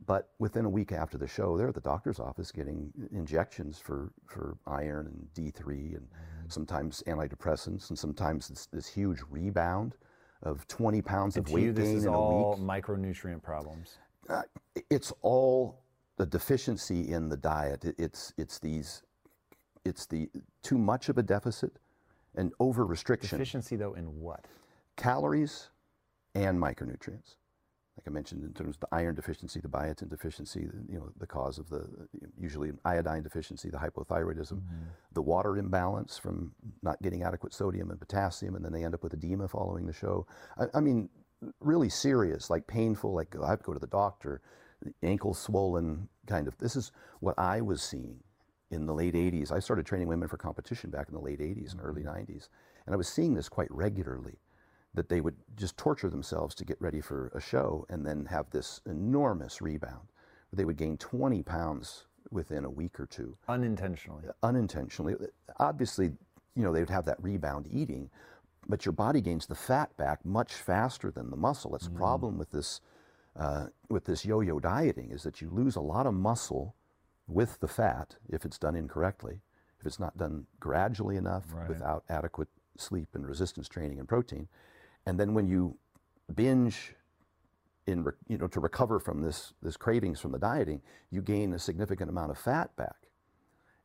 but within a week after the show, they're at the doctor's office getting injections for, for iron and D3 and sometimes antidepressants and sometimes this, this huge rebound of 20 pounds And of weight you, this gain is in a all week. micronutrient problems. Uh, it's all the deficiency in the diet. It- It's, it's these, it's the too much of a deficit and over restriction. Deficiency though in what? calories and micronutrients. Like I mentioned, in terms of the iron deficiency, the biotin deficiency, the- you know, the cause of the usually iodine deficiency, the hypothyroidism, mm-hmm. the water imbalance from not getting adequate sodium and potassium, and then they end up with edema following the show. I, I mean, really serious, like painful, like oh, I have to go to the doctor, ankle swollen, kind of. This is what I was seeing in the late 80s. I started training women for competition back in the late 80s and early mm-hmm. 90s. And I was seeing this quite regularly that they would just torture themselves to get ready for a show and then have this enormous rebound. They would gain 20 pounds within a week or two Unintentionally. unintentionally. Obviously, you know, they would have that rebound eating, but your body gains the fat back much faster than the muscle. That's the problem with this uh, with this yo-yo dieting is that you lose a lot of muscle with the fat if it's done incorrectly. If it's not done gradually enough without adequate sleep and resistance training and protein, and then when you binge in you know to recover from this this cravings from the dieting, you gain a significant amount of fat back.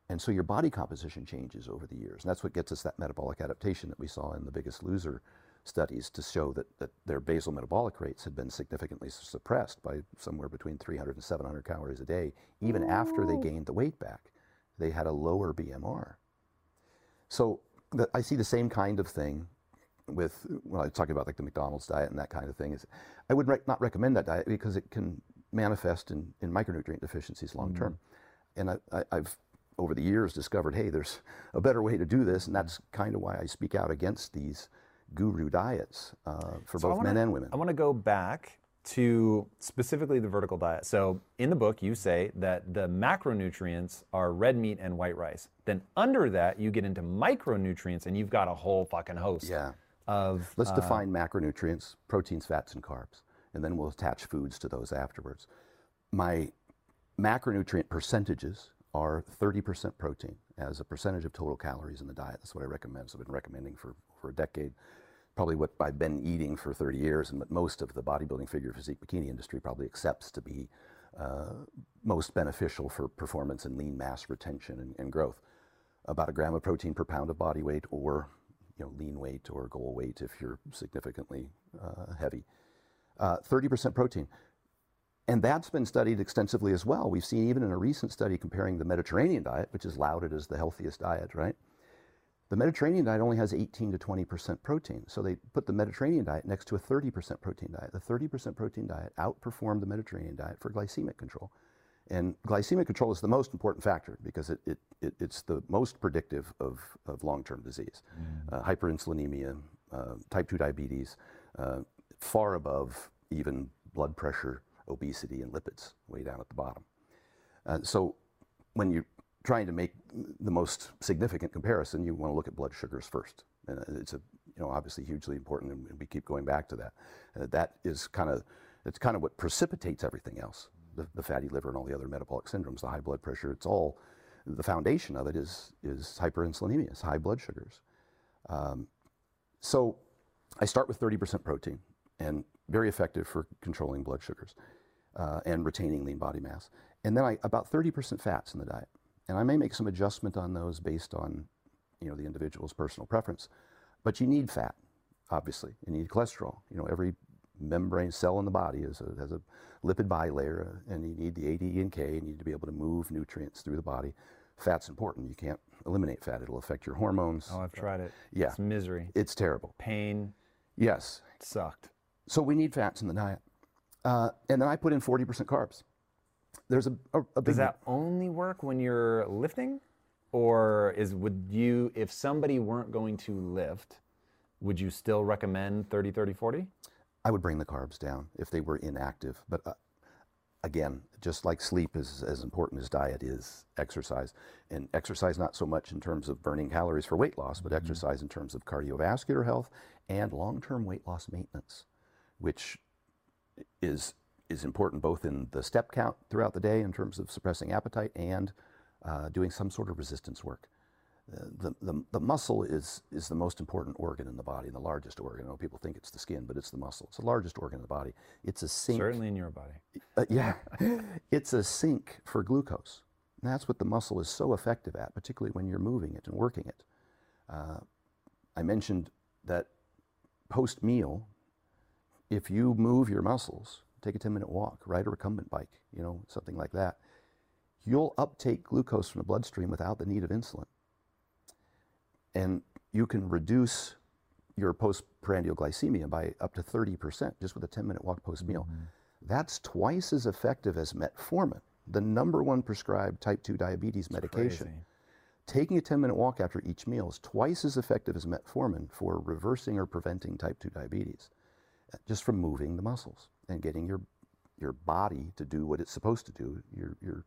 And so your body composition changes over the years. And that's what gets us that metabolic adaptation that we saw in the biggest loser studies to show that, that their basal metabolic rates had been significantly suppressed by somewhere between 300 and 700 calories a day, even after they gained the weight back. They had a lower BMR. So the, I see the same kind of thing with when I was talking about like the McDonald's diet and that kind of thing. Is I would rec- not recommend that diet because it can manifest in, in micronutrient deficiencies long term. And I, I, I've over the years discovered, hey, there's a better way to do this, and that's kind of why I speak out against these guru diets uh, for So both wanna- men and women. I want to go back to specifically the vertical diet. So in the book, you say that the macronutrients are red meat and white rice. Then under that, you get into micronutrients, and you've got a whole fucking host Yeah. Of. Let's uh, define macronutrients, proteins, fats, and carbs, and then we'll attach foods to those afterwards. My macronutrient percentages are 30% protein as a percentage of total calories in the diet. That's what I recommend. So I've been recommending for, for a decade. Probably what I've been eating for 30 years, and what most of the bodybuilding figure physique bikini industry probably accepts to be uh, most beneficial for performance and lean mass retention and, and growth. About a gram of protein per pound of body weight, or you know, lean weight or goal weight if you're significantly uh, heavy. Uh, 30% protein. And that's been studied extensively as well. We've seen even in a recent study comparing the Mediterranean diet, which is lauded as the healthiest diet, right? The Mediterranean diet only has 18 to 20% protein. So they put the Mediterranean diet next to a 30% protein diet. The 30% protein diet outperformed the Mediterranean diet for glycemic control. And glycemic control is the most important factor because it, it, it, it's the most predictive of, of long term disease. Uh, hyperinsulinemia, uh, type 2 diabetes, uh, far above even blood pressure, obesity, and lipids, way down at the bottom. Uh, so when you're trying to make the most significant comparison, you want to look at blood sugars first. And it's a, you know, obviously hugely important, and we keep going back to that. Uh, that is kind of, it's kind of what precipitates everything else. The, the fatty liver and all the other metabolic syndromes, the high blood pressure, it's all, the foundation of it is, is hyperinsulinemia, it's high blood sugars. Um, so I start with 30% protein and very effective for controlling blood sugars uh, and retaining lean body mass. And then I, about 30% fats in the diet. And I may make some adjustment on those based on, you know, the individual's personal preference. But you need fat, obviously. You need cholesterol. You know, every membrane cell in the body is a, has a lipid bilayer, uh, and you need the A, D, and K. and You need to be able to move nutrients through the body. Fat's important. You can't eliminate fat. It'll affect your hormones. Oh, I've tried it. Yeah. It's misery, It's terrible. pain. Yes. Sucked. So we need fats in the diet. Uh, and then I put in 40% carbs. There's a, a, a big Does that only work when you're lifting? Or is would you if somebody weren't going to lift, would you still recommend 30 30 40? I would bring the carbs down if they were inactive. But uh, again, just like sleep is as important as diet is exercise. And exercise not so much in terms of burning calories for weight loss, but exercise in terms of cardiovascular health and long-term weight loss maintenance, which is is important both in the step count throughout the day in terms of suppressing appetite and uh, doing some sort of resistance work. The, the, the muscle is, is the most important organ in the body, and the largest organ. I know people think it's the skin, but it's the muscle. It's the largest organ in the body. It's a sink. Certainly in your body. Uh, yeah, it's a sink for glucose. And that's what the muscle is so effective at, particularly when you're moving it and working it. Uh, I mentioned that post meal, if you move your muscles, take a 10 minute walk, ride a recumbent bike, you know, something like that, you'll uptake glucose from the bloodstream without the need of insulin. And you can reduce your postprandial glycemia by up to 30% just with a 10 minute walk post meal. Mm-hmm. That's twice as effective as metformin, the number one prescribed type 2 diabetes medication. Crazy. Taking a 10 minute walk after each meal is twice as effective as metformin for reversing or preventing type 2 diabetes, just from moving the muscles and getting your, your body to do what it's supposed to do, your, your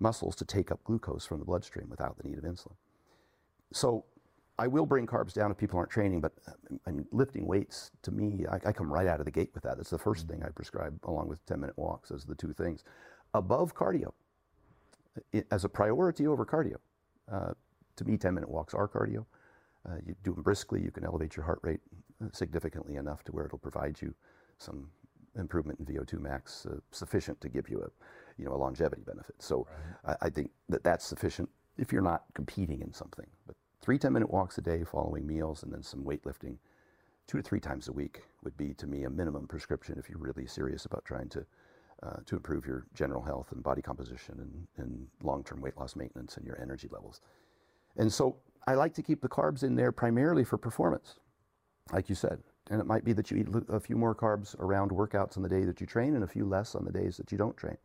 muscles to take up glucose from the bloodstream without the need of insulin. So I will bring carbs down if people aren't training, but uh, I mean, lifting weights to me, I, I come right out of the gate with that. That's the 1st thing I prescribe along with 10 minute walks as the two things. Above cardio, i- as a priority over cardio. Uh, to me, 10 minute walks are cardio. Uh, you do them briskly, you can elevate your heart rate uh, significantly enough to where it'll provide you some improvement in VO2 max uh, sufficient to give you a, you know, a longevity benefit. So I, I think that that's sufficient if you're not competing in something. Three 10 minute walks a day following meals and then some weightlifting two to three times a week would be to me a minimum prescription if you're really serious about trying to uh, to improve your general health and body composition and, and long-term weight loss maintenance and your energy levels. And so I like to keep the carbs in there primarily for performance. Like you said, And it might be that you eat a few more carbs around workouts on the day that you train and a few less on the days that you don't train,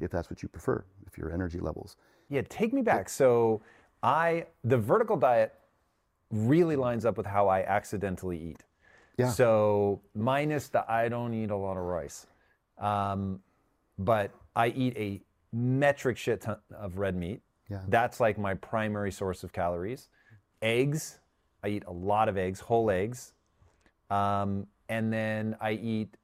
if that's what you prefer, if your energy levels. Yeah, take me back. So I the vertical diet really lines up with how I accidentally eat. Yeah. So minus the I don't eat a lot of rice, um, but I eat a metric shit ton of red meat. Yeah. That's like my primary source of calories. Eggs, I eat a lot of eggs, whole eggs, um, and then I eat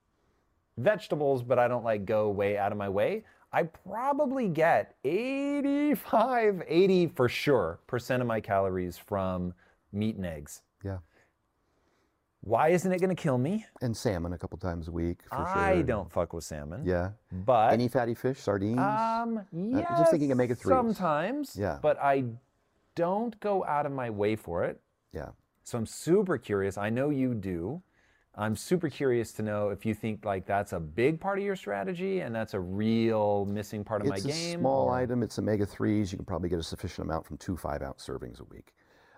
vegetables, but I don't like go way out of my way. I probably get 85, 80 for sure percent of my calories from meat and eggs. Yeah. Why isn't it going to kill me? And salmon a couple times a week for sure. I sure. don't fuck with salmon. Yeah. But Any fatty fish, sardines? um, yes, just thinking omega-3s. Sometimes. Yeah. But I don't go out of my way for it. yeah. So I'm super curious. I know you do. I'm super curious to know if you think like that's a big part of your strategy and that's a real missing part of It's my a game. small or- item. It's omega 3s. You can probably get a sufficient amount from two five ounce servings a week.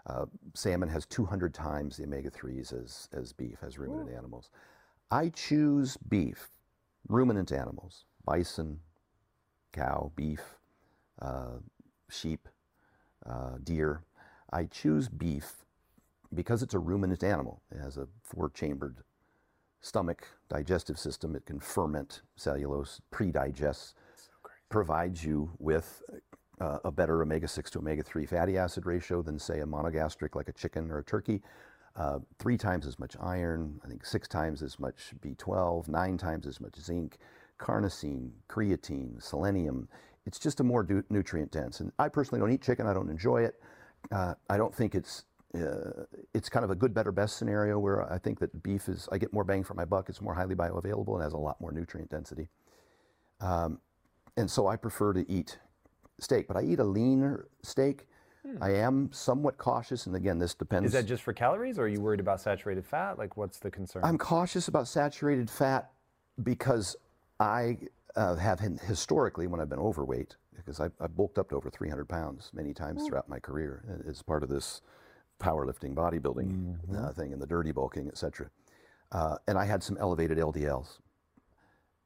Uh, salmon has 200 times the omega 3s as, as beef, as ruminant animals. I choose beef, ruminant animals, bison, cow, beef, uh, sheep, uh, deer. I choose beef because it's a ruminant animal. It has a four chambered stomach digestive system. It can ferment cellulose, pre-digests, provides you with uh, a better omega-6 to omega-3 fatty acid ratio than, say, a monogastric like a chicken or a turkey. Uh, three times as much iron, I think six times as much B12, nine times as much zinc, carnosine, creatine, selenium. It's just a more du- nutrient dense. And I personally don't eat chicken. I don't enjoy it. Uh, I don't think it's uh, it's kind of a good, better, best scenario where I think that beef is I get more bang for my buck. It's more highly bioavailable and has a lot more nutrient density. Um, and so I prefer to eat steak, but I eat a leaner steak. I am somewhat cautious, and again, this depends. Is that just for calories or are you worried about saturated fat? Like what's the concern? I'm cautious about saturated fat because I uh, have historically, when I've been overweight, because I've, I've bulked up to over 300 pounds many times throughout my career uh, as part of this powerlifting, bodybuilding uh, thing, and the dirty bulking, etc. Uh, and I had some elevated LDLs.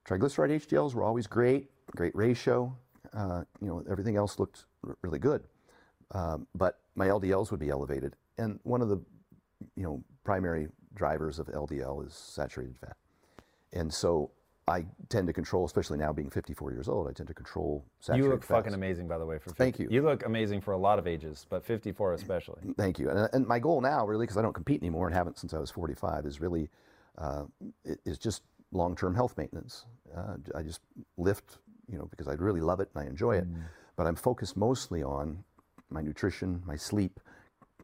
Triglyceride HDLs were always great, great ratio. Uh, you know, everything else looked r- really good, um, but my LDLs would be elevated. And one of the, you know, primary drivers of LDL is saturated fat. And so I tend to control, especially now being 54 years old, I tend to control saturated you look fats. fucking amazing, by the way. For 50. Thank you. You look amazing for a lot of ages, but 54 especially. Thank you. And, and my goal now, really, because I don't compete anymore and haven't since I was 45, is really uh, is just long-term health maintenance. Uh, I just lift, you know, because I really love it and I enjoy it. But I'm focused mostly on my nutrition, my sleep,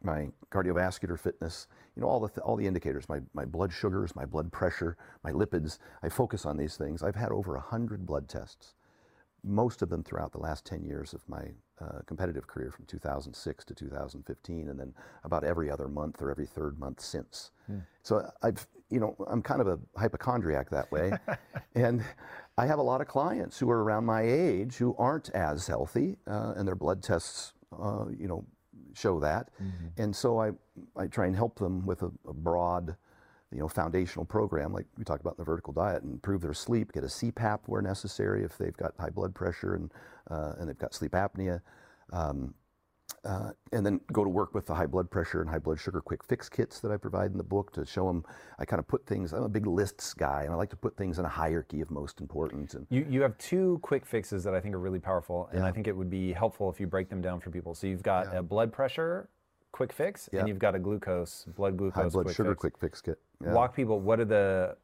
my cardiovascular fitness. You know, all the th- all the indicators. My my blood sugars, my blood pressure, my lipids. I focus on these things. I've had over hundred blood tests most of them throughout the last 10 years of my uh, competitive career from 2006 to 2015 and then about every other month or every third month since so i've you know i'm kind of a hypochondriac that way and i have a lot of clients who are around my age who aren't as healthy uh, and their blood tests uh, you know show that and so i i try and help them with a, a broad you know, foundational program like we talked about in the vertical diet and improve their sleep, get a CPAP where necessary if they've got high blood pressure and, uh, and they've got sleep apnea. Um, uh, and then go to work with the high blood pressure and high blood sugar quick fix kits that I provide in the book to show them. I kind of put things. I'm a big lists guy, and I like to put things in a hierarchy of most important. And You, you have two quick fixes that I think are really powerful, and I think it would be helpful if you break them down for people. So you've got a blood pressure quick fix, Yeah. and you've got a glucose, blood glucose high blood quick sugar fix. quick fix kit. Yeah. Walk people, what are the,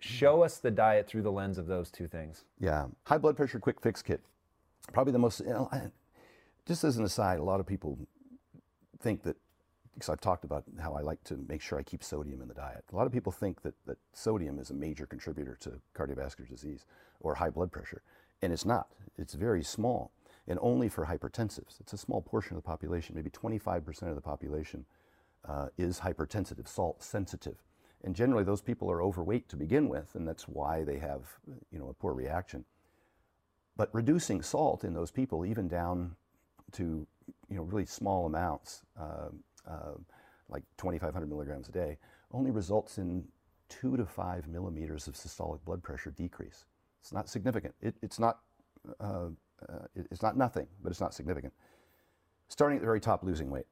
show us the diet through the lens of those two things. Yeah, high blood pressure quick fix kit. Probably the most. You know, I, just as an aside, a lot of people think that because I've talked about how I like to make sure I keep sodium in the diet. A lot of people think that, that sodium is a major contributor to cardiovascular disease or high blood pressure, and it's not. It's very small, and only for hypertensives. It's a small portion of the population. Maybe 25% of the population uh, is hypertensive, salt sensitive, and generally those people are overweight to begin with, and that's why they have you know a poor reaction. But reducing salt in those people, even down to you know really small amounts, uh, uh, like 2,500 milligrams a day, only results in two to five millimeters of systolic blood pressure decrease. It's not significant. It, it's not. Uh, uh, it, it's not nothing, but it's not significant. Starting at the very top, losing weight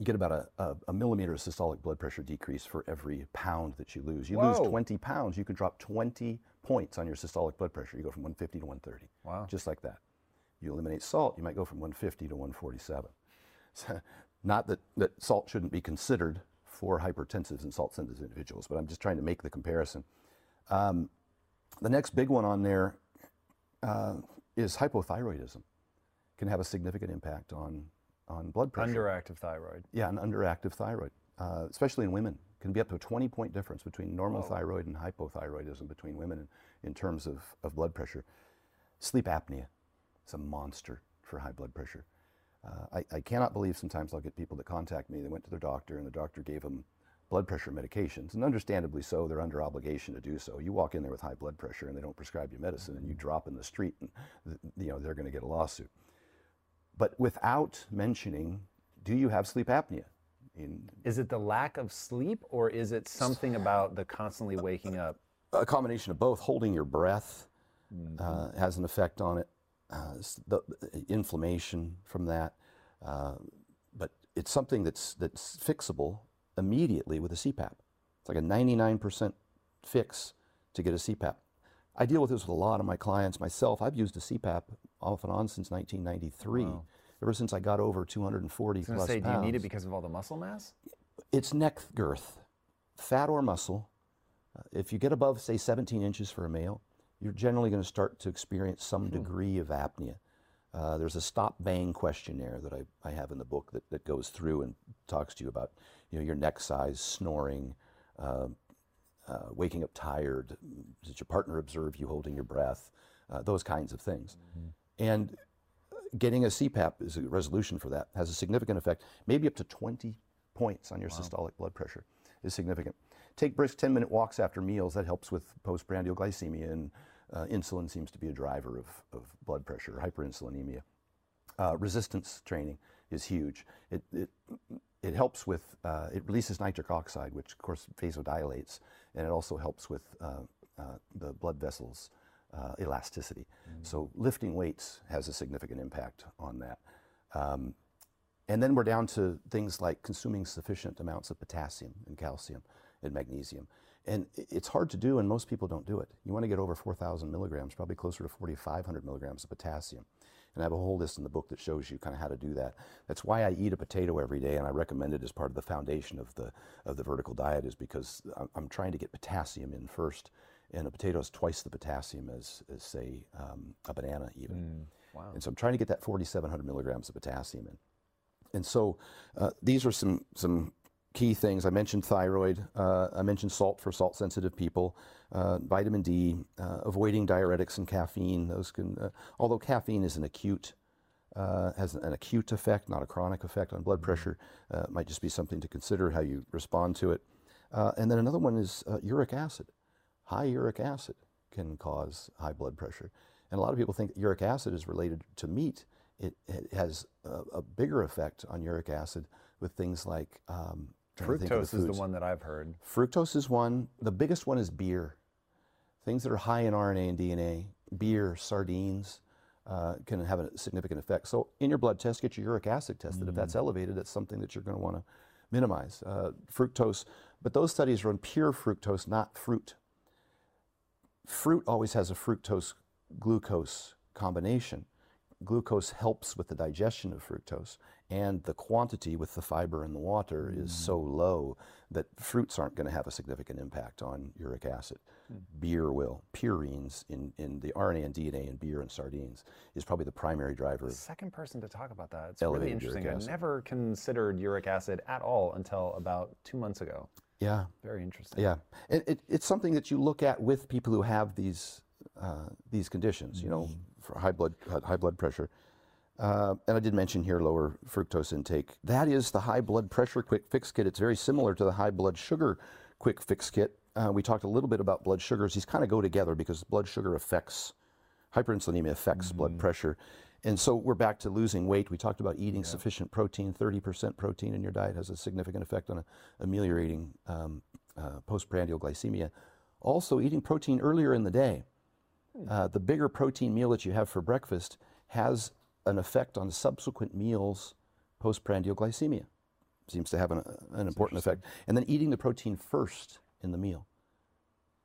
you get about a, a, a, millimeter of systolic blood pressure decrease for every pound that you lose. You Whoa. lose 20 pounds, you can drop 20 points on your systolic blood pressure. You go from 150 to 130. Wow. Just like that. You eliminate salt, you might go from 150 to 147. So, not that, that salt shouldn't be considered for hypertensives and salt sensitive individuals, but I'm just trying to make the comparison. Um, the next big one on there uh, is hypothyroidism. Can have a significant impact on on blood pressure. Underactive thyroid. Yeah, an underactive thyroid, uh, especially in women, can be up to a 20 point difference between normal Whoa. thyroid and hypothyroidism between women in, in terms of, of blood pressure. Sleep apnea is a monster for high blood pressure. Uh, I, I, cannot believe sometimes I'll get people that contact me, they went to their doctor and the doctor gave them blood pressure medications, and understandably so, they're under obligation to do so. You walk in there with high blood pressure and they don't prescribe you medicine, and you drop in the street, and you know they're going to get a lawsuit but without mentioning, do you have sleep apnea? In, is it the lack of sleep or is it something about the constantly waking up? A combination of both. Holding your breath mm-hmm. uh, has an effect on it. Uh, the, the, inflammation from that, uh, but it's something that's that's fixable immediately with a CPAP. It's like a 99% fix to get a CPAP. I deal with this with a lot of my clients myself. I've used a CPAP off and on since 1993. Wow. Ever since I got over 240 plus say, pounds. Do you need it because of all the muscle mass? It's neck girth, fat or muscle. Uh, if you get above, say, 17 inches for a male, you're generally going to start to experience some hmm. degree of apnea. Uh, there's a stop bang questionnaire that I, I have in the book that, that goes through and talks to you about you know, your neck size, snoring, uh, uh, waking up tired, did your partner observe you holding your breath, uh, those kinds of things. Mm-hmm. And getting a CPAP is a resolution for that, has a significant effect, maybe up to 20 points on your wow. systolic blood pressure is significant. Take brisk 10 minute walks after meals, that helps with postprandial glycemia, and uh, insulin seems to be a driver of, of blood pressure, hyperinsulinemia. Uh, resistance training is huge. It, it, it helps with, uh, it releases nitric oxide, which of course vasodilates, and it also helps with uh, uh, the blood vessels uh, elasticity. Mm. So lifting weights has a significant impact on that. Um, and then we're down to things like consuming sufficient amounts of potassium and calcium and magnesium. And it's hard to do, and most people don't do it. You want to get over 4,000 milligrams, probably closer to 4,500 milligrams of potassium. And I have a whole list in the book that shows you kind of how to do that. That's why I eat a potato every day, and I recommend it as part of the foundation of the of the vertical diet, is because I'm trying to get potassium in first, and a potato is twice the potassium as, as say um, a banana even. Mm, wow. And so I'm trying to get that 4,700 milligrams of potassium in. And so uh, these are some some key things. I mentioned thyroid. Uh, I mentioned salt for salt sensitive people. Uh, vitamin D, uh, avoiding diuretics and caffeine. Those can, uh, although caffeine is an acute, uh, has an acute effect, not a chronic effect on blood mm-hmm. pressure. Uh, might just be something to consider how you respond to it. and then another one is uric acid. High uric acid can cause high blood pressure. And a lot of people think uric acid is related to meat. It, it has a, a, bigger effect on uric acid with things like um, fructose is the one that I've heard. Fructose is one. The biggest one is beer. Things that are high in RNA and DNA, beer, sardines, uh, can have a significant effect. So in your blood test, get your uric acid tested. Mm. If that's mm. elevated, that's something that you're going to want to minimize. Uh, fructose, but those studies on pure fructose, not fruit. Fruit always has a fructose glucose combination. Glucose helps with the digestion of fructose, and the quantity with the fiber in the water is mm. so low that fruits aren't going to have a significant impact on uric acid. Mm. Beer will. Purines in, in the RNA and DNA in beer and sardines is probably the primary driver. The second person to talk about that. It's really interesting. I never considered uric acid at all until about two months ago. Yeah. Very interesting. Yeah. It, it, it's something that you look at with people who have these, uh, these conditions, you know, mm. for high blood, high blood pressure. Uh, and I did mention here lower fructose intake. That is the high blood pressure quick fix kit. It's very similar to the high blood sugar quick fix kit. Uh, we talked a little bit about blood sugars. These kind of go together because blood sugar affects, hyperinsulinemia affects mm-hmm. blood pressure. And so we're back to losing weight. We talked about eating sufficient protein. 30% protein in your diet has a significant effect on ameliorating um, uh, postprandial glycemia. Also, eating protein earlier in the day. Uh, the bigger protein meal that you have for breakfast has an effect on subsequent meals postprandial glycemia. Seems to have an, an important effect. And then eating the protein first in the meal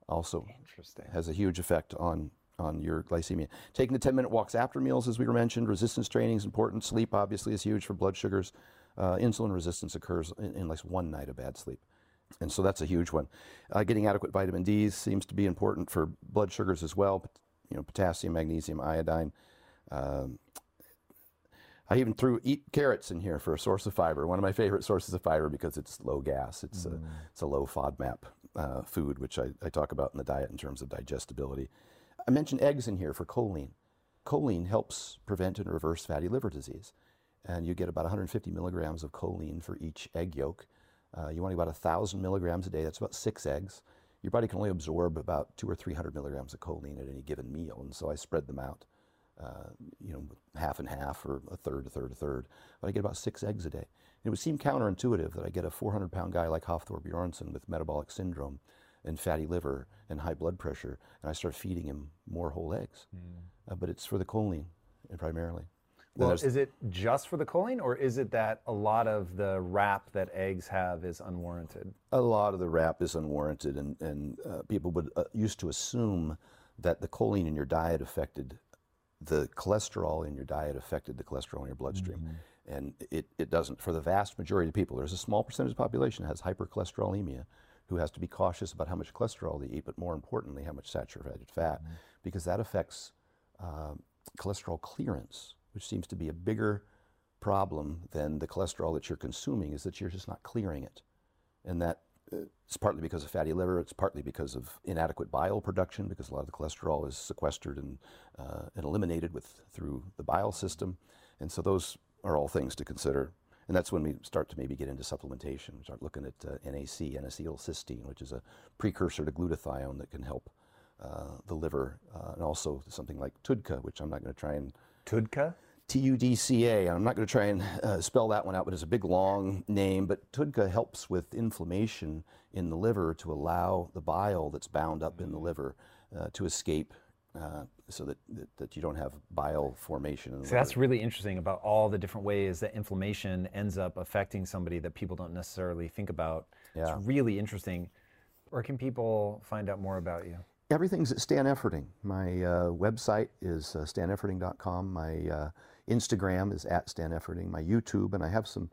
also has a huge effect on on your glycemia. Taking the 10 minute walks after meals, as we were mentioned, resistance training is important. Sleep obviously is huge for blood sugars. Uh, insulin resistance occurs in, in like one night of bad sleep. And so that's a huge one. Uh, getting adequate vitamin D seems to be important for blood sugars as well. You know, potassium, magnesium, iodine. Um, I even threw eat carrots in here for a source of fiber. One of my favorite sources of fiber because it's low gas. It's a it's a low FODMAP uh, food, which I, I talk about in the diet in terms of digestibility. I mentioned eggs in here for choline. Choline helps prevent and reverse fatty liver disease, and you get about 150 milligrams of choline for each egg yolk. Uh, you want about 1,000 milligrams a day. That's about six eggs. Your body can only absorb about two or 300 milligrams of choline at any given meal, and so I spread them out uh, you know, half and half or a third, a third, a third. But I get about six eggs a day. And It would seem counterintuitive that I get a 400 pound guy like Hafthor Bjornsson with metabolic syndrome and fatty liver and high blood pressure, and I start feeding him more whole eggs. Uh, but it's for the choline uh, primarily. Well, is it just for the choline, or is it that a lot of the rap that eggs have is unwarranted? a lot of the rap is unwarranted, and, and uh, people would uh, used to assume that the choline in your diet affected the cholesterol in your diet affected the cholesterol in your bloodstream. And it, it doesn't. For the vast majority of people, there's a small percentage of the population that has hypercholesterolemia who has to be cautious about how much cholesterol they eat, but more importantly, how much saturated fat, because that affects um, cholesterol clearance, which seems to be a bigger problem than the cholesterol that you're consuming, is that you're just not clearing it and that uh, it's partly because of fatty liver. It's partly because of inadequate bile production, because a lot of the cholesterol is sequestered and, uh, and eliminated with through the bile system, and so those are all things to consider. And that's when we start to maybe get into supplementation. We start looking at uh, NAC, N-acetylcysteine, which is a precursor to glutathione that can help uh, the liver, uh, and also something like TUDCA, which I'm not going to try and Tudka? T-U-D-C-A. I'm not going to try and uh, spell that one out, but it's a big long name. But TUDCA helps with inflammation in the liver to allow the bile that's bound up in the liver uh, to escape, uh, so that, that that you don't have bile formation. In the So that's really interesting about all the different ways that inflammation ends up affecting somebody that people don't necessarily think about. Yeah. It's really interesting. Where can people find out more about you? Everything's at Stan Efferding. My uh, website is uh, stanefferding.com. My uh, Instagram is at Stan Efferding. My YouTube, and I have some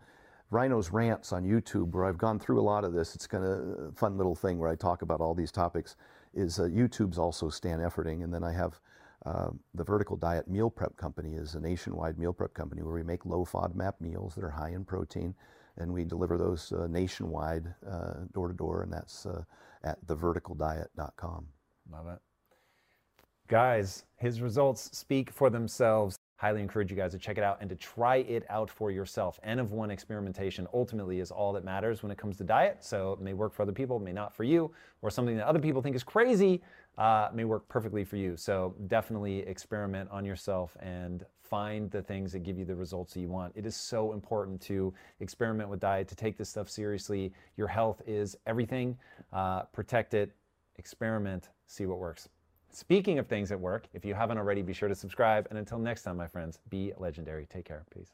Rhinos rants on YouTube where I've gone through a lot of this. It's kind of a fun little thing where I talk about all these topics. Is uh, YouTube's also Stan Efferding, and then I have uh, the Vertical Diet Meal Prep Company is a nationwide meal prep company where we make low FODMAP meals that are high in protein, and we deliver those uh, nationwide, uh, door to door, and that's uh, at theverticaldiet.com. Love it. Guys, his results speak for themselves. Highly encourage you guys to check it out and to try it out for yourself. N of one experimentation ultimately is all that matters when it comes to diet. So it may work for other people, may not for you, or something that other people think is crazy uh, may work perfectly for you. So definitely experiment on yourself and find the things that give you the results that you want. It is so important to experiment with diet, to take this stuff seriously. Your health is everything. Uh, protect it, experiment, see what works. Speaking of things at work, if you haven't already, be sure to subscribe. And until next time, my friends, be legendary. Take care. Peace.